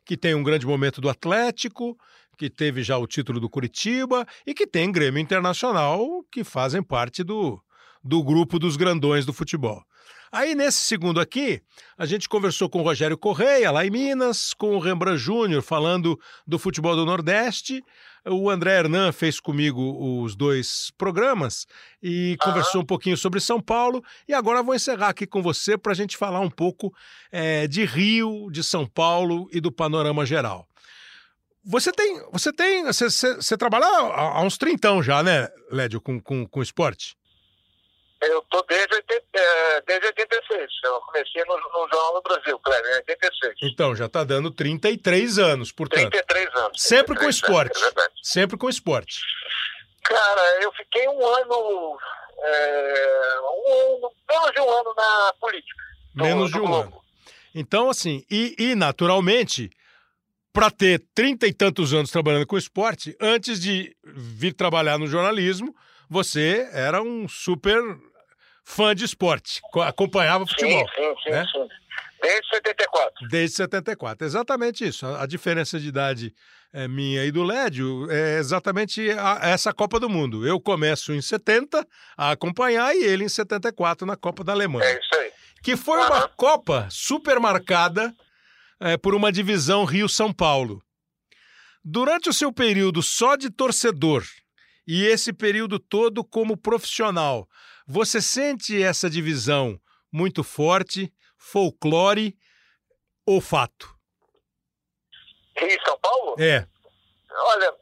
que tem um grande momento do Atlético, que teve já o título do Curitiba e que tem Grêmio Internacional, que fazem parte do, do grupo dos grandões do futebol. Aí, nesse segundo aqui, a gente conversou com o Rogério Correia, lá em Minas, com o Rembrandt Júnior, falando do futebol do Nordeste. O André Hernan fez comigo os dois programas e conversou um pouquinho sobre São Paulo. E agora vou encerrar aqui com você para a gente falar um pouco eh, de Rio, de São Paulo e do panorama geral. Você tem. Você tem. Você, você, você trabalha há, há uns trintão já, né, Lédio, com, com, com esporte? Eu tô desde, 80, eh, desde 86. Eu comecei no, no Jornal do Brasil, Kleber, em 86. Então, já está dando 33 anos, portanto. 33 anos. Sempre com 33 esporte. anos, É. Sempre com esporte. Cara, eu fiquei um ano, é, um, menos de um ano na política. Menos do de um ano. Então, assim, e, e naturalmente, para ter trinta e tantos anos trabalhando com esporte, antes de vir trabalhar no jornalismo, você era um super fã de esporte, co- acompanhava futebol. Sim, sim, sim, né? sim. Desde 74. Desde 74. Exatamente isso. A, a diferença de idade é, minha e do Lédio é exatamente a- essa Copa do Mundo. Eu começo em 70 a acompanhar e ele em 74 na Copa da Alemanha. É isso aí. que foi uma Copa super marcada é, por uma divisão Rio-São Paulo. Durante o seu período só de torcedor e esse período todo como profissional, você sente essa divisão muito forte, folclore ou fato? Rio e São Paulo? É. Olha,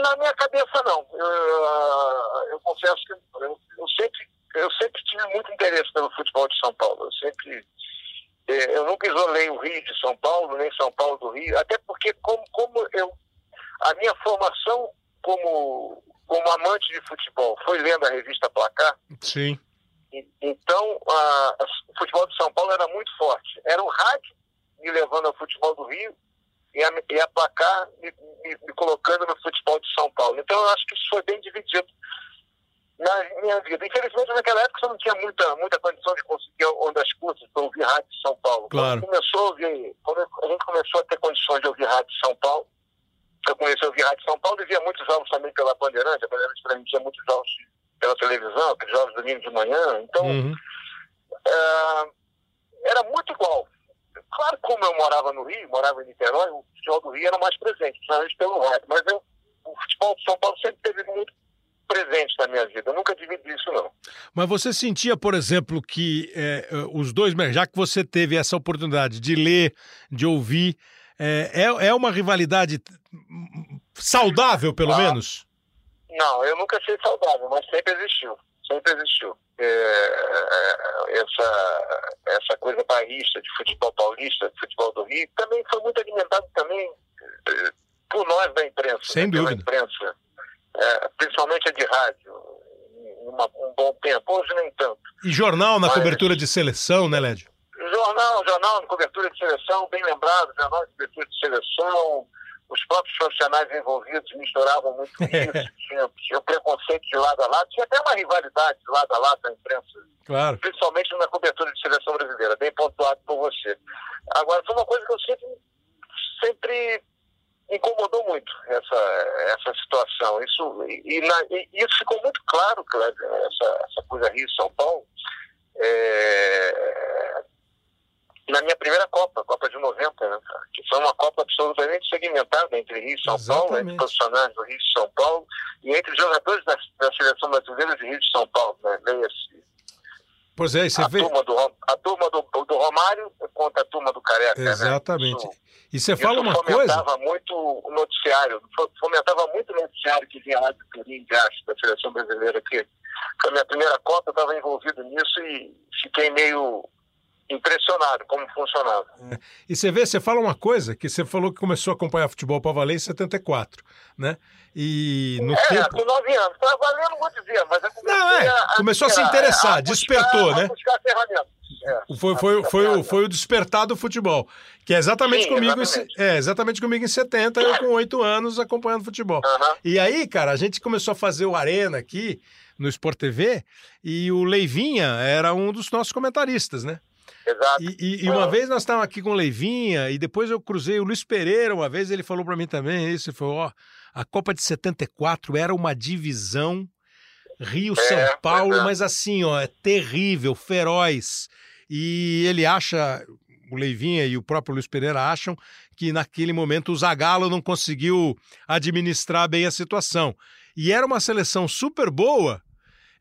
na minha cabeça não. Eu, eu confesso que eu, eu, sempre, eu sempre tive muito interesse pelo futebol de São Paulo. Eu sempre. É, eu nunca isolei o Rio de São Paulo, nem São Paulo do Rio, até porque como, como eu. A minha formação como, como amante de futebol foi lendo a revista Placar. Sim. E, então, a, a, o futebol de São Paulo era muito forte. Era o rádio me levando ao futebol do Rio e a, e a placar me, me, me, colocando no futebol de São Paulo. Então eu acho que isso foi bem dividido na minha vida. Infelizmente, naquela época eu não tinha muita, muita condição de conseguir ondas curtas para ouvir rádio de São Paulo. Claro. Quando, começou a ouvir, quando a gente começou a ter condições de ouvir rádio de São Paulo, eu a ouvir rádio de São Paulo e via muitos jogos também pela Bandeirante. A Bandeirante transmitia muitos jogos pela televisão, aqueles jogos domingo de manhã. Então, uhum. é, era muito igual. Claro, como eu morava no Rio, morava em Niterói, o futebol do Rio era mais presente, principalmente pelo rádio. Mas eu, o futebol de São Paulo sempre teve muito presente na minha vida. Eu nunca dividi isso, não. Mas você sentia, por exemplo, que é, os dois, já que você teve essa oportunidade de ler, de ouvir, é, é, é uma rivalidade saudável, pelo ah, menos? Não, eu nunca achei saudável, mas sempre existiu. Sempre existiu. É, é, essa, essa coisa barrista de futebol paulista, de futebol do Rio, também foi muito alimentado também é, por nós da imprensa. Sem né, dúvida. imprensa, é, principalmente a de rádio, uma, um bom tempo. Hoje nem tanto. E jornal na Mas, cobertura de seleção, né, Lédio? Jornal, jornal na cobertura de seleção, bem lembrado, jornal de cobertura de seleção, os próprios profissionais envolvidos misturavam muito isso, tinha, tinha preconceito de lado a lado, tinha até uma rivalidade de lado a lado da imprensa, claro. principalmente na cobertura de seleção brasileira, bem pontuado por você. Agora, foi uma coisa que eu sempre, sempre incomodou muito essa, essa situação. Isso, e, na, e isso ficou muito claro, Cléber, essa, essa coisa Rio-São Paulo. É, na minha primeira Copa, Copa de 90, né, que foi uma Copa absolutamente segmentada entre Rio e São Exatamente. Paulo, entre profissionais do Rio e São Paulo, e entre jogadores da, da seleção brasileira de Rio e São Paulo, né, leia-se. Pois é, você a vê. Turma do, a turma do, do Romário contra a turma do Careca. Né? Exatamente. Né? Isso, e você fala uma coisa. fomentava muito o noticiário, fomentava muito o noticiário que vinha lá do Turim de da seleção brasileira, que foi a minha primeira Copa, eu estava envolvido nisso e fiquei meio impressionado como funcionava. É. E você vê, você fala uma coisa, que você falou que começou a acompanhar futebol para valer em 74, né? E no é, tempo... com 9 anos. Para valer não vou dizer, mas não, é. a, Começou a, se interessar, a, a despertou, buscar, né? buscar ferramentas. É, foi, foi, foi, o, foi o despertar do futebol, que é exatamente Sim, comigo, exatamente. Em, é, exatamente comigo em 70, eu com 8 anos acompanhando futebol. E aí, cara, a gente começou a fazer o Arena aqui no Sport TV e o Leivinha era um dos nossos comentaristas, né? Exato. E, e, uma vez nós estávamos aqui com o Leivinha, e depois eu cruzei o Luiz Pereira, uma vez ele falou para mim também isso, ele falou, ó, a Copa de 74 era uma divisão Rio-São é, Paulo, é. mas assim, ó, é terrível, feroz. E ele acha, o Leivinha e o próprio Luiz Pereira acham que naquele momento o Zagallo não conseguiu administrar bem a situação. E era uma seleção super boa,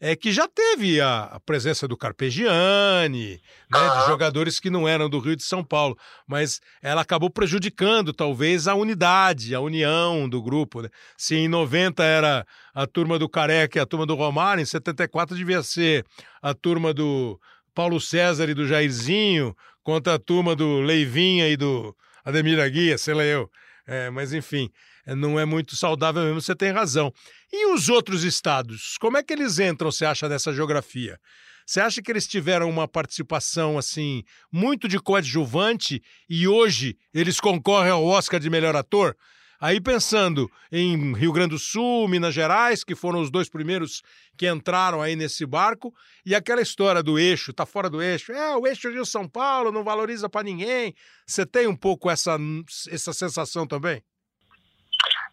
é que já teve a, a presença do Carpegiani, né, de jogadores que não eram do Rio de São Paulo, mas ela acabou prejudicando talvez a unidade, a união do grupo. Né? Se em 90 era a turma do Careca e a turma do Romário, em 74 devia ser a turma do Paulo César e do Jairzinho contra a turma do Leivinha e do Ademir Aguia, sei lá eu. É, mas enfim, não é muito saudável mesmo, você tem razão. E os outros estados, como é que eles entram, você acha, nessa geografia? Você acha que eles tiveram uma participação assim muito de coadjuvante e hoje eles concorrem ao Oscar de melhor ator? Aí pensando em Rio Grande do Sul, Minas Gerais, que foram os dois primeiros que entraram aí nesse barco, e aquela história do eixo, tá fora do eixo. É, o eixo Rio São Paulo não valoriza para ninguém. Você tem um pouco essa essa sensação também?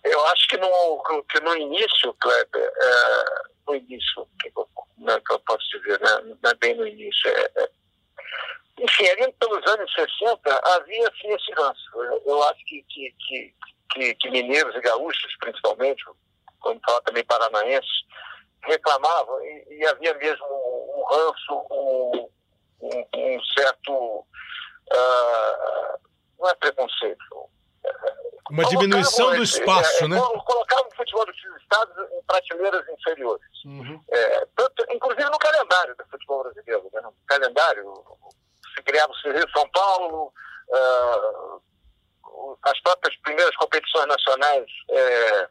Eu acho que no, que no início, Kleber, é, no início, que, como é que eu posso dizer, né? não é bem no início, é, é, Enfim, ali pelos anos 60 havia sim esse ranço. Eu, eu acho que, que, que, que, que mineiros e gaúchos, principalmente, como fala também paranaenses, reclamavam e, e, havia mesmo um ranço, um, um, um certo. Uh, não é preconceito. Uma diminuição do espaço, é, né? Colocava o futebol dos estados em prateleiras inferiores. Uhum. É, tanto, inclusive no calendário do futebol brasileiro. Né? No calendário, se criava o Rio São Paulo, uh, as próprias primeiras competições nacionais é,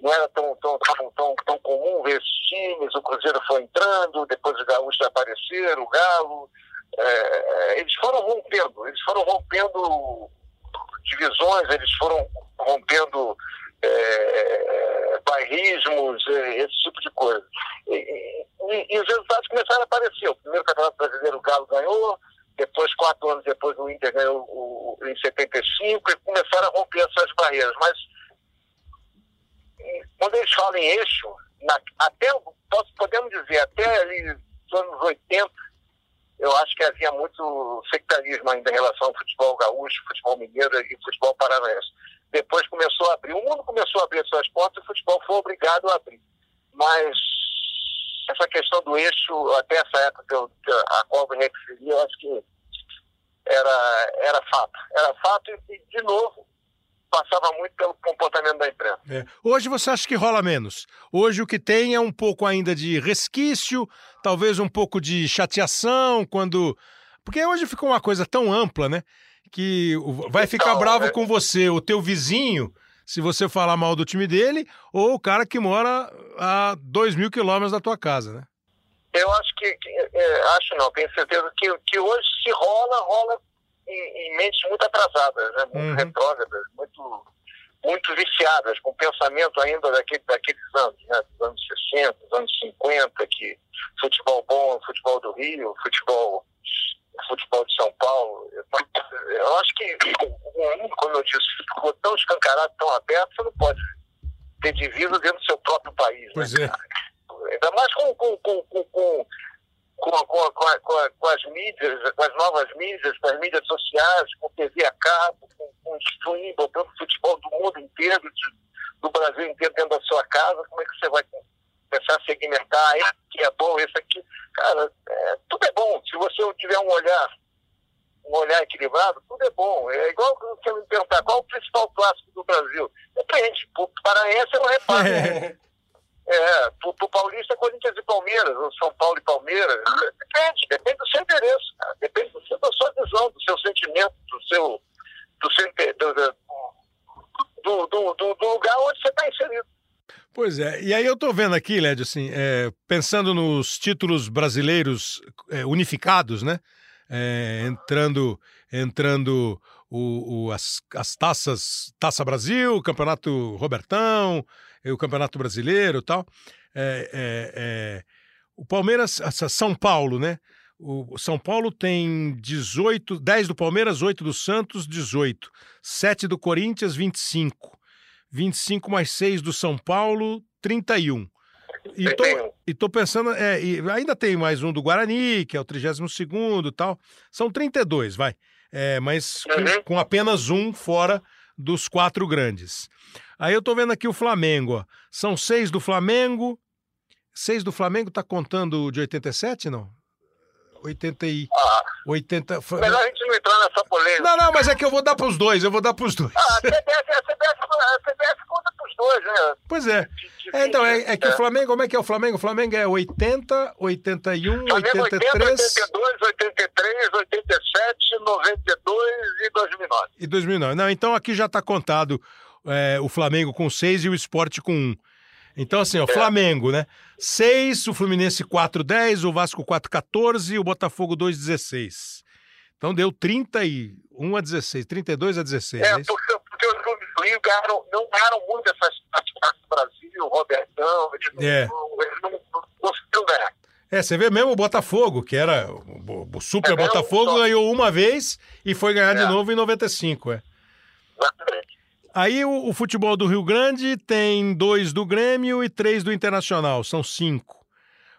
não era tão, tão, tão, tão, tão comum ver esses times, o Cruzeiro foi entrando, depois os gaúchos apareceram, o Galo. É, eles foram rompendo, eles foram rompendo divisões, eles foram rompendo é, bairrismos, é, esse tipo de coisa. E, e, e, os resultados começaram a aparecer. O primeiro campeonato brasileiro o Galo ganhou, depois, quatro anos depois, o Inter ganhou o, em 75 e começaram a romper essas barreiras. Mas quando eles falam em eixo, na, até, posso, podemos dizer, até ali nos anos 80, eu acho que havia muito sectarismo ainda em relação ao futebol gaúcho, futebol mineiro e futebol paranaense. Depois começou a abrir, o mundo começou a abrir suas portas e o futebol foi obrigado a abrir. Mas essa questão do eixo, até essa época que a qual eu me referi, eu acho que era, era fato. Era fato e, de novo, passava muito pelo comportamento da imprensa. É. Hoje você acha que rola menos? Hoje o que tem é um pouco ainda de resquício, talvez um pouco de chateação, quando. Porque hoje ficou uma coisa tão ampla, né? Que vai ficar então, bravo é... com você, o teu vizinho, se você falar mal do time dele, ou o cara que mora a dois mil quilômetros da tua casa, né? Eu acho que, que é, acho não, tenho certeza que, que hoje se rola, rola em, em mentes muito atrasadas, né? muito uhum. retrógradas, muito, muito viciadas, com pensamento ainda daquele, daqueles anos, né? dos anos 60, dos anos 50, que futebol bom, futebol do Rio, futebol futebol de São Paulo. Eu acho que o mundo, como eu disse, ficou tão escancarado, tão aberto, você não pode ter divisa dentro do seu próprio país. Pois né, é. Ainda mais com, com, com, com com, com, com, com, as mídias, com as novas mídias, com as mídias sociais, com TV a cabo, com, com streaming, botando futebol do mundo inteiro, do Brasil inteiro dentro da sua casa, como é que você vai começar a segmentar esse aqui é bom, esse aqui. Cara, é, tudo é bom. Se você tiver um olhar, um olhar equilibrado, tudo é bom. É igual você me perguntar qual o principal clássico do Brasil. Depende. Para o paraense não repara. É, pro, pro Paulista, Corinthians e Palmeiras, ou São Paulo e Palmeiras. Depende, depende do seu endereço, cara. depende do seu, da sua visão, do seu sentimento, do seu. do, seu, do, do, do, do lugar onde você está inserido. Pois é, e aí eu estou vendo aqui, Lédio, assim, é, pensando nos títulos brasileiros é, unificados, né? É, entrando entrando o, o, as, as taças, Taça Brasil, Campeonato Robertão, o Campeonato Brasileiro e tal. É, é, é, o Palmeiras, São Paulo, né? O São Paulo tem 18, 10 do Palmeiras, 8 do Santos, 18. 7 do Corinthians, 25. 25 mais 6 do São Paulo, 31. E tô, e tô pensando, é, ainda tem mais um do Guarani, que é o 32 e tal. São 32, vai. É, mas uhum. com, com apenas um fora dos quatro grandes. Aí eu tô vendo aqui o Flamengo, ó. São seis do Flamengo. Seis do Flamengo tá contando de 87, não? 80 e... Ah, 80... Melhor a gente não entrar nessa polêmica. Não, não, mas é que eu vou dar pros dois, eu vou dar pros dois. Ah, a CBF, a CBF, a CBF dois, né? Pois é. é então, é, é, que o é. Flamengo, como é que é o Flamengo? O Flamengo é 80, 81, Flamengo 83... 80, 82, 83, 87, 92 e 2009. E 2009. Não, então aqui já tá contado é, o Flamengo com 6 e o Esporte com 1. Um. Então, assim, ó, é. Flamengo, né? 6, o Fluminense 4-10, o Vasco 4-14 e o Botafogo 2-16. Então deu 31 a 16, 32 a 16. É, é porque, porque os clubes do Rio ganharam, não ganharam muito essas participações do Brasil, o Robertão, eles não, é. eles não, não conseguiram ganhar. É, você vê mesmo o Botafogo, que era o, Super é Botafogo, ganhou uma vez e foi ganhar de é. novo em 95, é. Exatamente. Aí o, o, futebol do Rio Grande tem dois do Grêmio e três do Internacional, são cinco.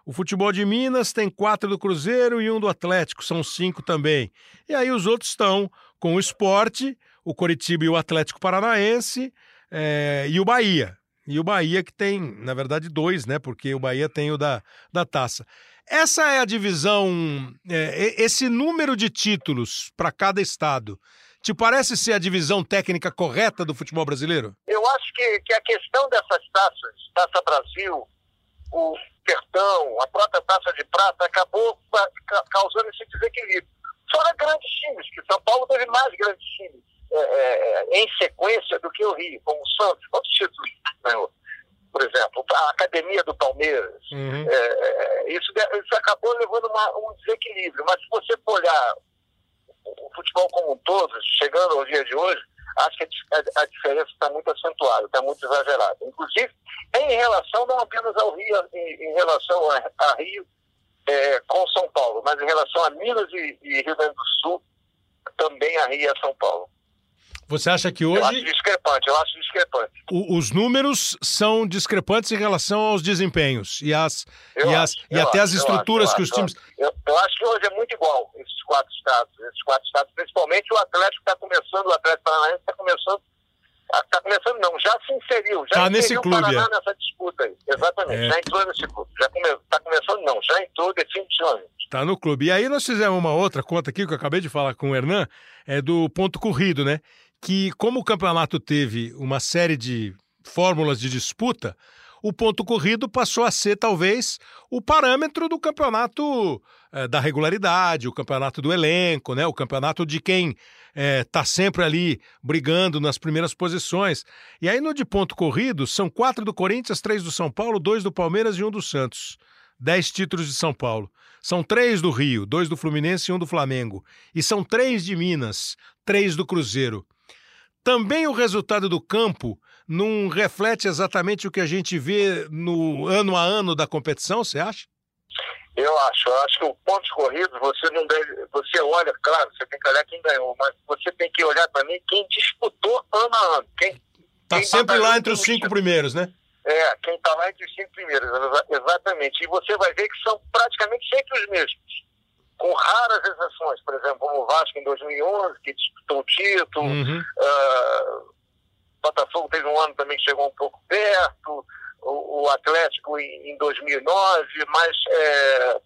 O futebol de Minas tem quatro do Cruzeiro e um do Atlético, são cinco também. E aí os outros estão com o esporte, o Coritiba e o Atlético Paranaense é, e o Bahia. E o Bahia que tem, na verdade, dois, né? Porque o Bahia tem o da, da taça. Essa é a divisão, é, esse número de títulos para cada estado. Te parece ser a divisão técnica correta do futebol brasileiro? Eu acho que, que a questão dessas taças, Taça Brasil, o Sertão, a própria Taça de Prata, acabou causando esse desequilíbrio. Fora grandes times, que São Paulo teve mais grandes times é, é, em sequência do que o Rio, como o Santos. Quantos títulos ganhou? Por exemplo, a Academia do Palmeiras. Uhum. É, é isso, isso acabou levando uma, um desequilíbrio. Mas se você for olhar o futebol como um todo, chegando ao dia de hoje, acho que a, a diferença está muito acentuada, está muito exagerada. Inclusive, em relação não apenas ao Rio, em, em relação a, a Rio é, com São Paulo, mas em relação a Minas e, e Rio Grande do Sul, também a Rio e a São Paulo. Você acha que hoje. Eu acho discrepante, eu acho discrepante. O, os números são discrepantes em relação aos desempenhos e, as, e, as, acho, e até acho, as estruturas acho, que os times. Eu, eu, acho que hoje é muito igual esses quatro estados. Esses quatro estados, principalmente o Atlético está começando, o Atlético Paranaense está começando. Está começando, não, já se inseriu. Já tá nesse clube. o Paraná é. nessa disputa aí. Exatamente, é. já entrou nesse clube. Já está come, começando, não, já entrou definitivamente. Está no clube. E aí nós fizemos uma outra conta aqui, que eu acabei de falar com o Hernan, é do ponto corrido, né? Que, como o campeonato teve uma série de fórmulas de disputa, o ponto corrido passou a ser talvez o parâmetro do campeonato é, da regularidade, o campeonato do elenco, né? o campeonato de quem está eh, sempre ali brigando nas primeiras posições. E aí no de ponto corrido são quatro do Corinthians, três do São Paulo, dois do Palmeiras e um do Santos. Dez títulos de São Paulo. São três do Rio, dois do Fluminense e um do Flamengo. E são três de Minas, três do Cruzeiro. Também o resultado do campo não reflete exatamente o que a gente vê no ano a ano da competição, você acha? Eu acho, eu acho que o pontos corridos você não deve, você olha, claro, você tem que olhar quem ganhou, mas você tem que olhar também quem disputou ano a ano, quem Tá quem sempre lá entre os cinco primeiros, né? É, quem está lá entre os cinco primeiros, exatamente. E você vai ver que são praticamente sempre os mesmos com raras exceções, por exemplo, como o Vasco em 2011, que disputou o título, uhum. uh, Botafogo teve um ano também que chegou um pouco perto, o, o Atlético em, em, 2009, mas é,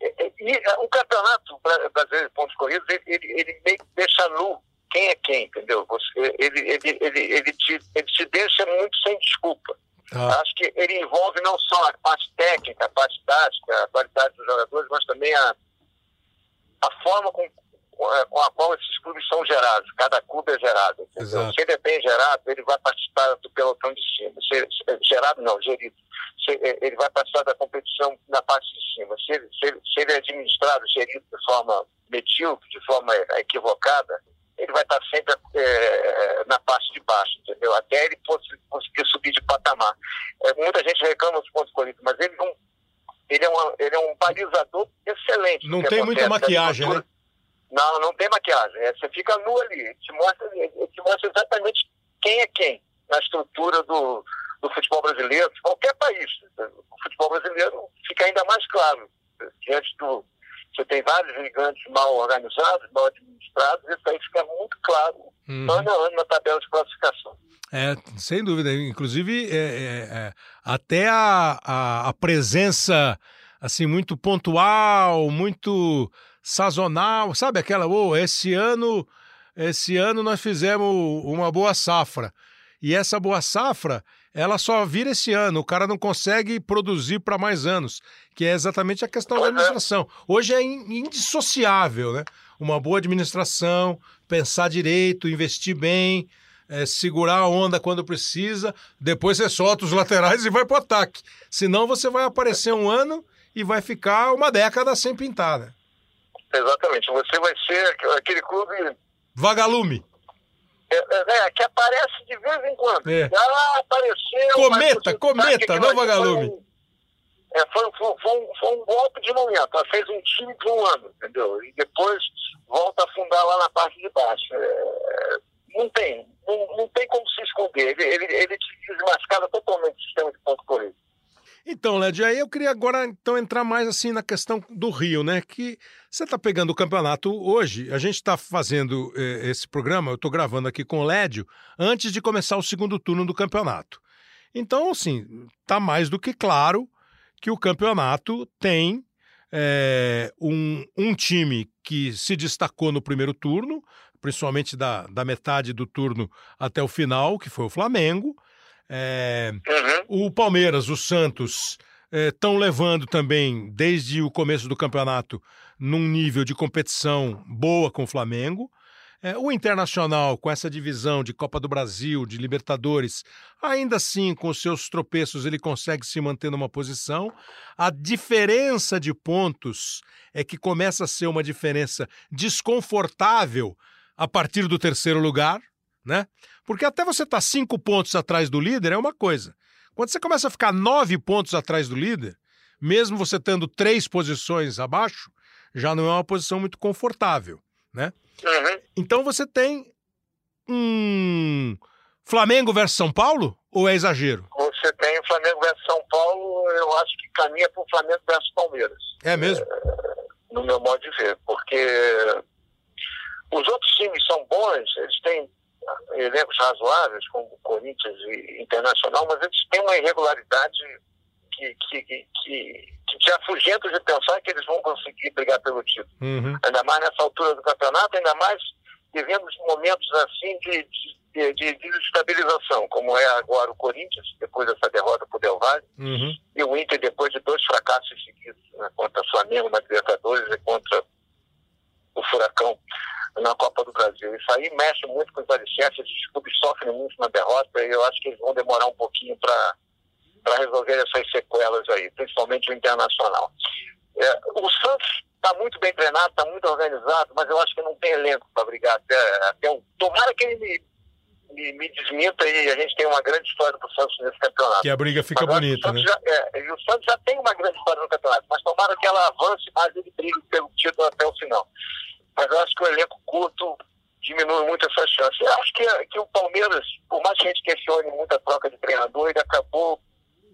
e, e, o campeonato brasileiro de pontos corridos, ele, ele, ele meio que deixa nu quem é quem, entendeu? Você, ele, ele, ele, ele, te, ele te deixa muito sem desculpa. Ah. Acho que ele envolve não só a parte técnica, a parte tática, a qualidade dos jogadores, mas também a, a forma com, com a qual esses clubes são gerados. Cada clube é gerado. Se ele é bem gerado, ele vai participar do pelotão de cima. Se, gerado não, gerido. Se, ele vai participar da competição na parte de cima. Se ele, se, se ele é administrado, gerido de forma medíocre, de forma equivocada, ele vai estar sempre é, na parte de baixo, entendeu? Até ele conseguir subir de patamar. É, muita gente reclama dos pontos corridos, mas ele, não, ele, é, uma, ele é um balizador excelente. Não tem muita maquiagem, né? Não, não tem maquiagem. É, você fica nu ali. Ele te, mostra, te mostra exatamente quem é quem na estrutura do, do futebol brasileiro, de qualquer país. O futebol brasileiro fica ainda mais claro diante do. Você tem vários gigantes mal organizados, mal administrados isso aí fica muito claro uhum. ano a ano na tabela de classificação. É, sem dúvida. Inclusive, é, é, é, até a, a, a, presença assim muito pontual, muito sazonal, sabe aquela, oh, esse ano, esse ano nós fizemos uma boa safra. E essa boa safra, ela só vira esse ano. O cara não consegue produzir para mais anos, que é exatamente a questão da é. administração. Hoje é indissociável, né? uma boa administração, pensar direito, investir bem, é, segurar a onda quando precisa, depois você solta os laterais e vai para o ataque. Senão você vai aparecer um ano e vai ficar uma década sem pintar. Né? Exatamente. Você vai ser aquele clube. Vagalume. É, é, que aparece de vez em quando. É. Ah, apareceu. Cometa, cometa, não vagalume. É, foi, foi, foi, um, foi um golpe de momento. Ela fez um time por um ano, entendeu? E depois volta a afundar lá na parte de baixo. É, não tem, não, não tem como se esconder. Ele, ele, ele te desmascara totalmente o sistema de ponto corrido. Então, Led, aí eu queria agora então entrar mais assim na questão do Rio, né? Que você está pegando o campeonato hoje, a gente está fazendo eh, esse programa, eu estou gravando aqui com o Lédio, antes de começar o segundo turno do campeonato. Então, assim, tá mais do que claro que o campeonato tem é, um, um time que se destacou no primeiro turno, principalmente da, da metade do turno até o final, que foi o Flamengo. É, uhum. O Palmeiras, o Santos estão é, levando também, desde o começo do campeonato, num nível de competição boa com o Flamengo. É, o Internacional, com essa divisão de Copa do Brasil, de Libertadores, ainda assim, com os seus tropeços, ele consegue se manter numa posição. A diferença de pontos é que começa a ser uma diferença desconfortável a partir do terceiro lugar, né? Porque até você estar tá cinco pontos atrás do líder é uma coisa. Quando você começa a ficar nove pontos atrás do líder, mesmo você tendo três posições abaixo, já não é uma posição muito confortável, né? Uhum. Então você tem um Flamengo versus São Paulo ou é exagero? Você tem Flamengo versus São Paulo, eu acho que caminha para o Flamengo versus Palmeiras. É mesmo? É, no meu modo de ver, porque os outros times são bons, eles têm elencos razoáveis, como Corinthians e Internacional, mas eles têm uma irregularidade que, que, que, que te afugenta de pensar que eles vão conseguir brigar pelo título. Uhum. Ainda mais nessa altura do campeonato, ainda mais vivemos momentos assim de, de, de, de desestabilização, como é agora o Corinthians, depois dessa derrota para o Del Valle, uhum. e o Inter depois de dois fracassos seguidos, né, contra o Flamengo na Libertadores e contra o Furacão na Copa do Brasil. Isso aí mexe muito com os alicerces, os clubes sofrem muito na derrota e eu acho que eles vão demorar um pouquinho para resolver essas sequelas aí, principalmente o internacional. É, o Santos está muito bem treinado, está muito organizado, mas eu acho que não tem elenco para brigar até, até um. Tomara que ele me, me, me desminta e a gente tem uma grande história do Santos nesse campeonato. Que a briga fica mas bonita, né? Já, é, e o Santos já tem uma grande história no campeonato, mas tomara que ela avance mais ele brigue pelo título até o final. Mas eu acho que o elenco curto diminui muito essa chance. Eu acho que, que o Palmeiras, por mais que a gente questione muita troca de treinador, ele acabou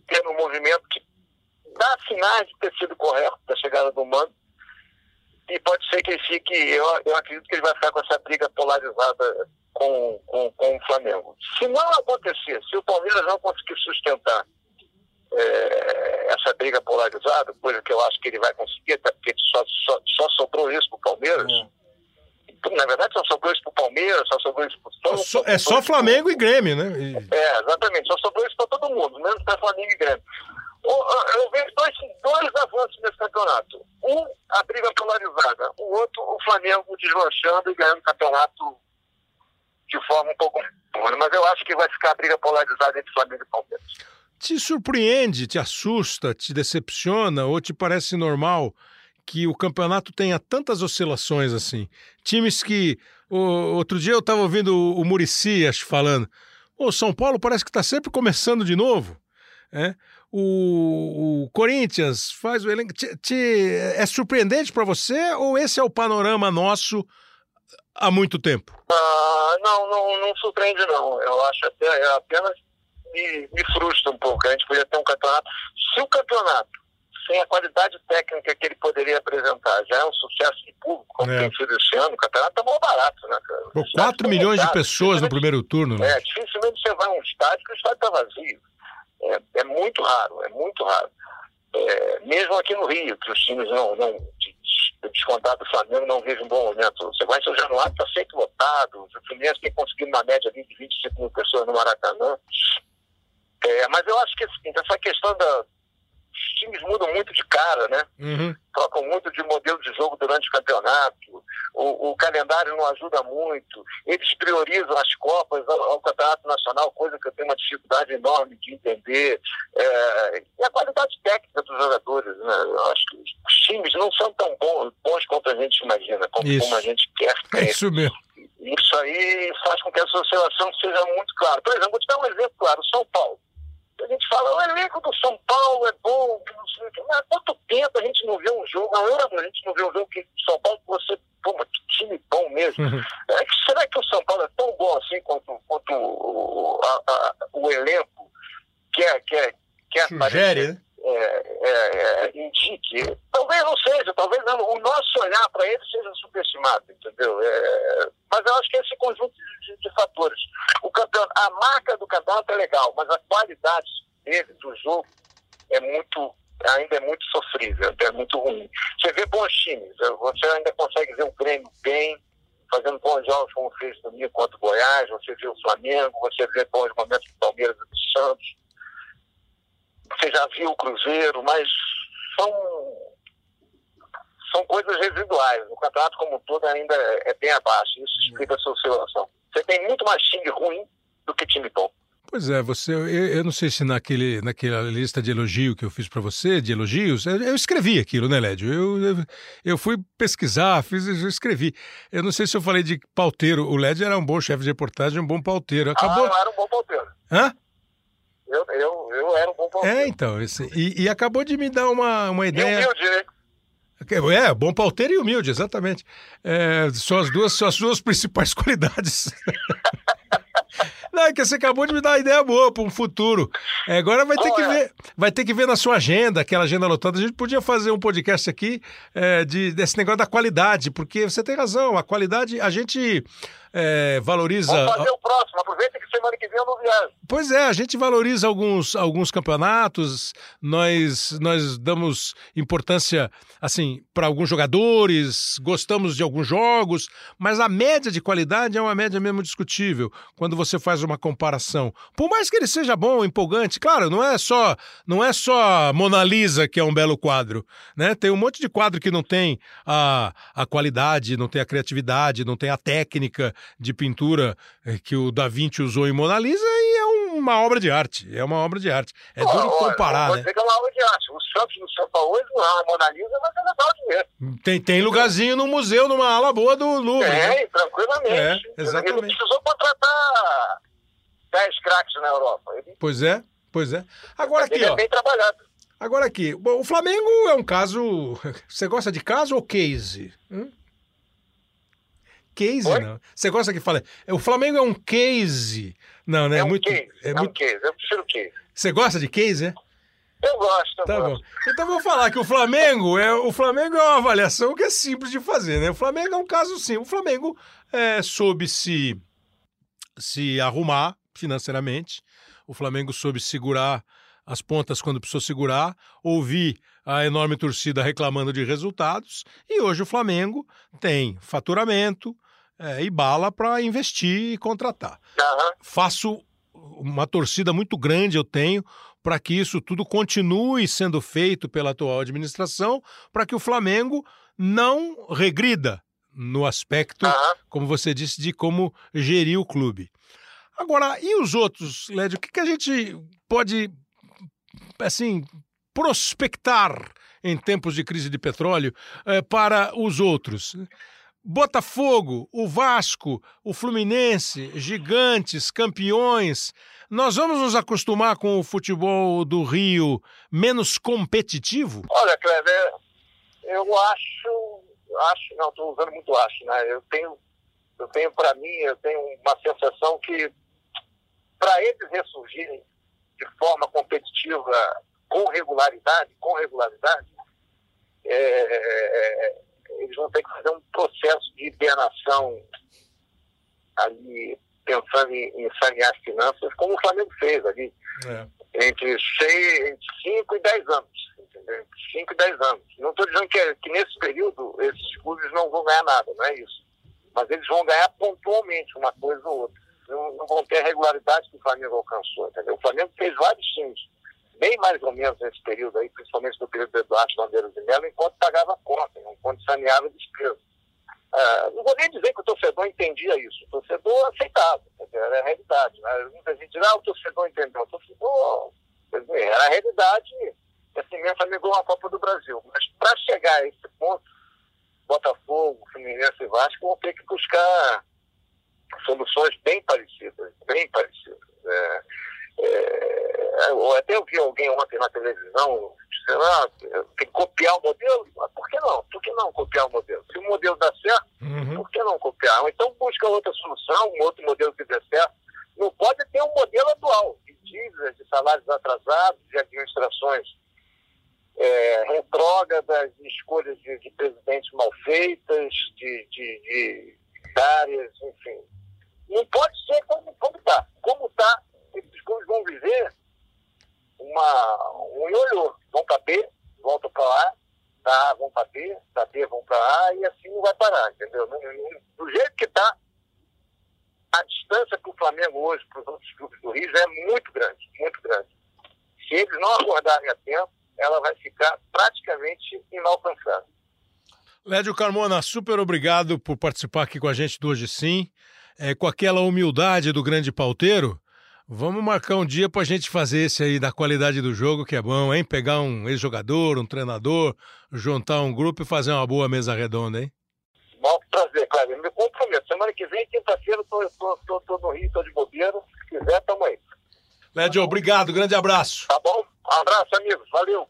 tendo um movimento que dá sinais de ter sido correto da chegada do Mano. E pode ser que ele fique, eu, eu acredito que ele vai ficar com essa briga polarizada com, com, com o Flamengo. Se não acontecer, se o Palmeiras não conseguir sustentar é, essa briga polarizada, coisa que eu acho que ele vai conseguir, até porque só, só, só sobrou isso para o Palmeiras. É. Na verdade, só sobrou isso para o Palmeiras, só sobrou isso para o São É só Flamengo e Grêmio, né? E... É, exatamente. Só sobrou isso para todo mundo, menos para Flamengo e Grêmio. Eu vejo dois, dois avanços nesse campeonato. Um, a briga polarizada. O outro, o Flamengo deslanchando e ganhando o campeonato de forma um pouco. Mas eu acho que vai ficar a briga polarizada entre Flamengo e Palmeiras. Te surpreende, te assusta, te decepciona ou te parece normal que o campeonato tenha tantas oscilações assim? Times que. O, outro dia eu estava ouvindo o, o Murici falando. O São Paulo parece que está sempre começando de novo. É? O, o, Corinthians faz o elenco. Te, te, é surpreendente para você ou esse é o panorama nosso há muito tempo? Ah, não, não, não surpreende não. Eu acho até é apenas me, me frustra um pouco. A gente podia ter um campeonato. Se o campeonato, sem a qualidade técnica que ele poderia apresentar, já é um sucesso de público, como é. tem sido esse ano, o campeonato tá mal barato, né, cara? Por 4 milhões de pessoas no primeiro turno, né? É, dificilmente você vai a um estádio que o estádio está vazio. É, é, muito raro, é muito raro. É, mesmo aqui no Rio, que os times não, não descontado do Flamengo, não vejo um bom momento. Você vai São Januário, está sempre lotado. O Fluminense tem conseguido uma média de 25 mil pessoas no Maracanã. É, mas eu acho que assim, essa questão da. Os times mudam muito de cara, né? Uhum. Trocam muito de modelo de jogo durante o campeonato. O, o, calendário não ajuda muito. Eles priorizam as Copas ao, ao, Campeonato Nacional, coisa que eu tenho uma dificuldade enorme de entender. É, e a qualidade técnica dos jogadores. Né? Eu acho que os times não são tão bons, bons quanto a gente imagina, como, como a gente quer. É isso mesmo. Isso aí faz com que essa oscilação seja muito clara. Por exemplo, vou te dar um exemplo claro: São Paulo. A gente fala, o elenco do São Paulo é bom, não sei o que. Mas há quanto tempo a gente não vê um jogo, há anos a gente não vê um jogo que São Paulo você, pô, que time bom mesmo. Uhum. É, será que o São Paulo é tão bom assim quanto, quanto o, a, a, o elenco quer, quer, quer é né? É, é, é, indique. Talvez não seja, talvez não. o nosso olhar para ele seja subestimado, entendeu? É, esse conjunto Pois é, você, eu, eu, não sei se naquele, naquela lista de elogio que eu fiz para você, de elogios, eu, eu, escrevi aquilo, né, Lédio? Eu, eu, eu, fui pesquisar, fiz, eu escrevi. Eu não sei se eu falei de pauteiro. O Lédio era um bom chefe de reportagem, um bom pauteiro. Acabou... Ah, eu era um bom pauteiro. Hã? Eu, eu, eu era um bom pauteiro. É, então. Esse, e, e acabou de me dar uma, uma ideia. E humilde, né? É, bom pauteiro e humilde, exatamente. É, são, as duas, são as duas principais qualidades. Não, é que você acabou de me dar uma ideia boa para um futuro. É, agora vai ter que ver, vai ter que ver na sua agenda, aquela agenda lotada. A gente podia fazer um podcast aqui é, de, desse negócio da qualidade, porque você tem razão, a qualidade, a gente é, valoriza. Vamos fazer o próximo, aproveita que semana que vem eu não viajo. Pois é, a gente valoriza alguns, alguns campeonatos, nós, nós damos importância assim para alguns jogadores, gostamos de alguns jogos, mas a média de qualidade é uma média mesmo discutível quando você faz uma comparação. Por mais que ele seja bom, empolgante, claro, não é só não é só Mona Lisa que é um belo quadro, né? Tem um monte de quadro que não tem a, a qualidade, não tem a criatividade, não tem a técnica de pintura eh, que o Da Vinci usou em Mona Lisa e é uma obra de arte. É uma obra de arte. É duro comparar, né? é uma obra de arte. O Santos São Paulo não é uma Mona Lisa, mas é legal de ver. Tem, tem lugarzinho no museu, numa ala boa do Louvre. Tem, né? tranquilamente. É, exatamente. Ele precisou contratar 10 craques na Europa. Ele... Pois é, pois é. Agora aqui, ele é ó. bem trabalhado. Agora aqui, bom, o Flamengo é um caso. Você gosta de caso ou case? Hum? Case, Oi? não. Você gosta que fala. O Flamengo é um case. Não, né? É, um muito. Case. É, é muito... um case. Eu prefiro case. Você gosta de case, é? Eu gosto, eu tá gosto. bom. Então vou falar que o Flamengo é o Flamengo é uma avaliação que é simples de fazer, né? O Flamengo é um caso sim. O Flamengo é, soube se se arrumar financeiramente. O Flamengo soube segurar as pontas quando precisou segurar, ouvir a enorme torcida reclamando de resultados e hoje o Flamengo tem faturamento, é, e bala para investir e contratar. Uhum. Faço uma torcida muito grande, eu tenho, para que isso tudo continue sendo feito pela atual administração, para que o Flamengo não regrida no aspecto, uhum. como você disse, de como gerir o clube. Agora, e os outros, Lédio? O que, que a gente pode, assim, prospectar em tempos de crise de petróleo eh, para os outros? Botafogo, o Vasco, o Fluminense, gigantes, campeões. Nós vamos nos acostumar com o futebol do Rio menos competitivo? Olha, Cleber, eu acho, acho, não, estou usando muito acho, né? Eu tenho, eu tenho para mim, eu tenho uma sensação que para eles ressurgirem de forma competitiva, com regularidade, com regularidade, é, eles vão ter que fazer um processo de hibernação ali, pensando em, em sanear as finanças, como o Flamengo fez ali, é. entre 5 e 10 anos. Entendeu? Entre 5 e 10 anos. Não estou dizendo que, que nesse período esses clubes não vão ganhar nada, não é isso. Mas eles vão ganhar pontualmente uma coisa ou outra. Não, vão ter a regularidade que o Flamengo alcançou. Entendeu? O Flamengo fez vários times bem mais ou menos nesse período aí, principalmente no período do Eduardo Bandeiras de Mello, enquanto pagava conta, enquanto saneava despesa. Ah, não vou nem dizer que o torcedor entendia isso, o torcedor aceitava, era a realidade. Né? Muita gente diz, ah, o torcedor entendeu, o torcedor, era a realidade, assim mesmo Flamengo uma Copa do Brasil. Mas para chegar a esse ponto, Botafogo, Fluminense e Vasco vão ter que buscar soluções bem parecidas, bem parecidas. É, é, eu até ouvi alguém ontem na televisão dizendo, ah, tem que copiar o modelo. Mas por que não? Por que não copiar o modelo? Se o modelo dá certo, uhum. por que não copiar? Então busca outra solução, um outro modelo que dê certo. Não pode ter um modelo atual de dívidas, de salários atrasados, de administrações é, retrógradas, de escolhas de, de presidentes mal feitas, de, de, de áreas, enfim, não pode ser como está. Como está, esses clubes vão viver uma, um ioiô. Vão para B, voltam para A, da vão para B, da B vão para A e assim não vai parar, entendeu? Do jeito que está, a distância para o Flamengo hoje, para os outros clubes do Rio, é muito grande, muito grande. Se eles não acordarem a tempo, ela vai ficar praticamente inalcançável. Lédio Carmona, super obrigado por participar aqui com a gente do Hoje Sim. É, com aquela humildade do grande pauteiro, vamos marcar um dia para a gente fazer esse aí da qualidade do jogo, que é bom, hein? Pegar um ex-jogador, um treinador, juntar um grupo e fazer uma boa mesa redonda, hein? Bom prazer, Cláudio. Me comprometo. Semana que vem, quinta-feira, estou no Rio, estou de bobeira. Se quiser, tamo aí. Lédio, obrigado. Grande abraço. Tá bom? Um abraço, amigos. Valeu.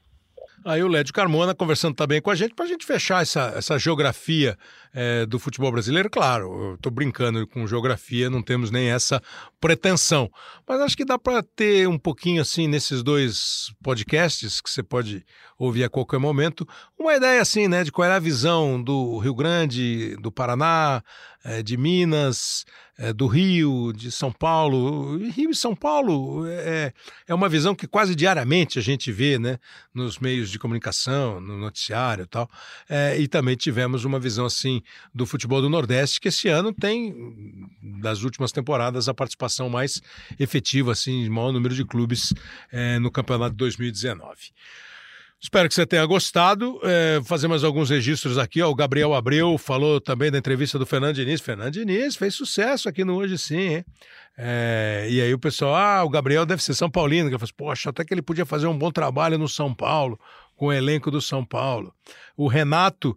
Aí o Lédio Carmona conversando também com a gente para a gente fechar essa, essa geografia é, do futebol brasileiro. Claro, eu estou brincando com geografia, não temos nem essa pretensão. Mas acho que dá para ter um pouquinho assim nesses dois podcasts que você pode ouvir a qualquer momento, uma ideia assim, né, de qual era a visão do Rio Grande, do Paraná, é, de Minas, é, do Rio, de São Paulo. Rio e São Paulo é, é uma visão que quase diariamente a gente vê, né, nos meios de comunicação, no noticiário e tal. É, e também tivemos uma visão assim do futebol do Nordeste, que esse ano tem, das últimas temporadas, a participação mais efetiva, assim, maior número de clubes é, no campeonato de 2019. Espero que você tenha gostado. É, fazer mais alguns registros aqui. Ó, o Gabriel Abreu falou também da entrevista do Fernando Diniz. Fernando Diniz fez sucesso aqui no Hoje Sim? É, e aí o pessoal, ah, o Gabriel deve ser São Paulino. Que eu falei, poxa, até que ele podia fazer um bom trabalho no São Paulo, com o elenco do São Paulo. O Renato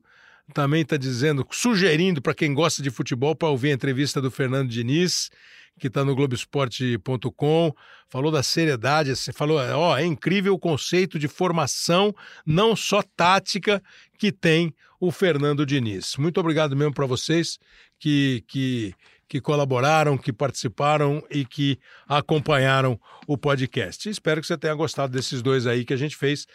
também está dizendo, sugerindo para quem gosta de futebol para ouvir a entrevista do Fernando Diniz que está no Globoesporte.com, falou da seriedade, falou, ó, é incrível o conceito de formação, não só tática, que tem o Fernando Diniz. Muito obrigado mesmo para vocês que, que, que colaboraram, que participaram e que acompanharam o podcast. Espero que você tenha gostado desses dois aí que a gente fez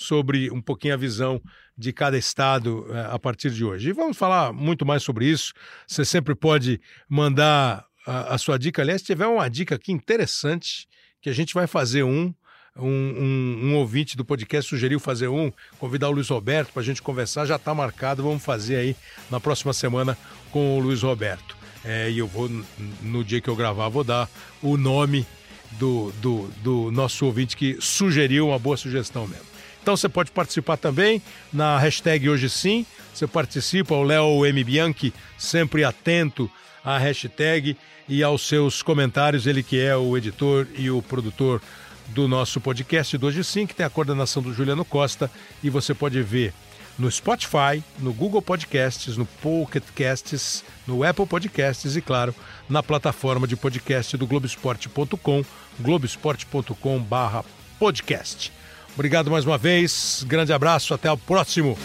sobre um pouquinho a visão de cada estado eh, a partir de hoje. E vamos falar muito mais sobre isso. Você sempre pode mandar a, a sua dica. Aliás, se tiver uma dica aqui interessante, que a gente vai fazer um, um, um, um, ouvinte do podcast sugeriu fazer um, convidar o Luiz Roberto para a gente conversar, já está marcado, vamos fazer aí na próxima semana com o Luiz Roberto. É, e eu vou, no dia que eu gravar, vou dar o nome do, do, do nosso ouvinte que sugeriu uma boa sugestão mesmo. Então você pode participar também na hashtag Hoje Sim, você participa, o Léo M. Bianchi, sempre atento à hashtag e aos seus comentários, ele que é o editor e o produtor do nosso podcast do Hoje Sim, que tem a coordenação do Juliano Costa, e você pode ver no Spotify, no Google Podcasts, no Pocket Casts, no Apple Podcasts e, claro, na plataforma de podcast do Globoesporte.com, globoesporte.com/podcast. Obrigado mais uma vez, grande abraço, até o próximo.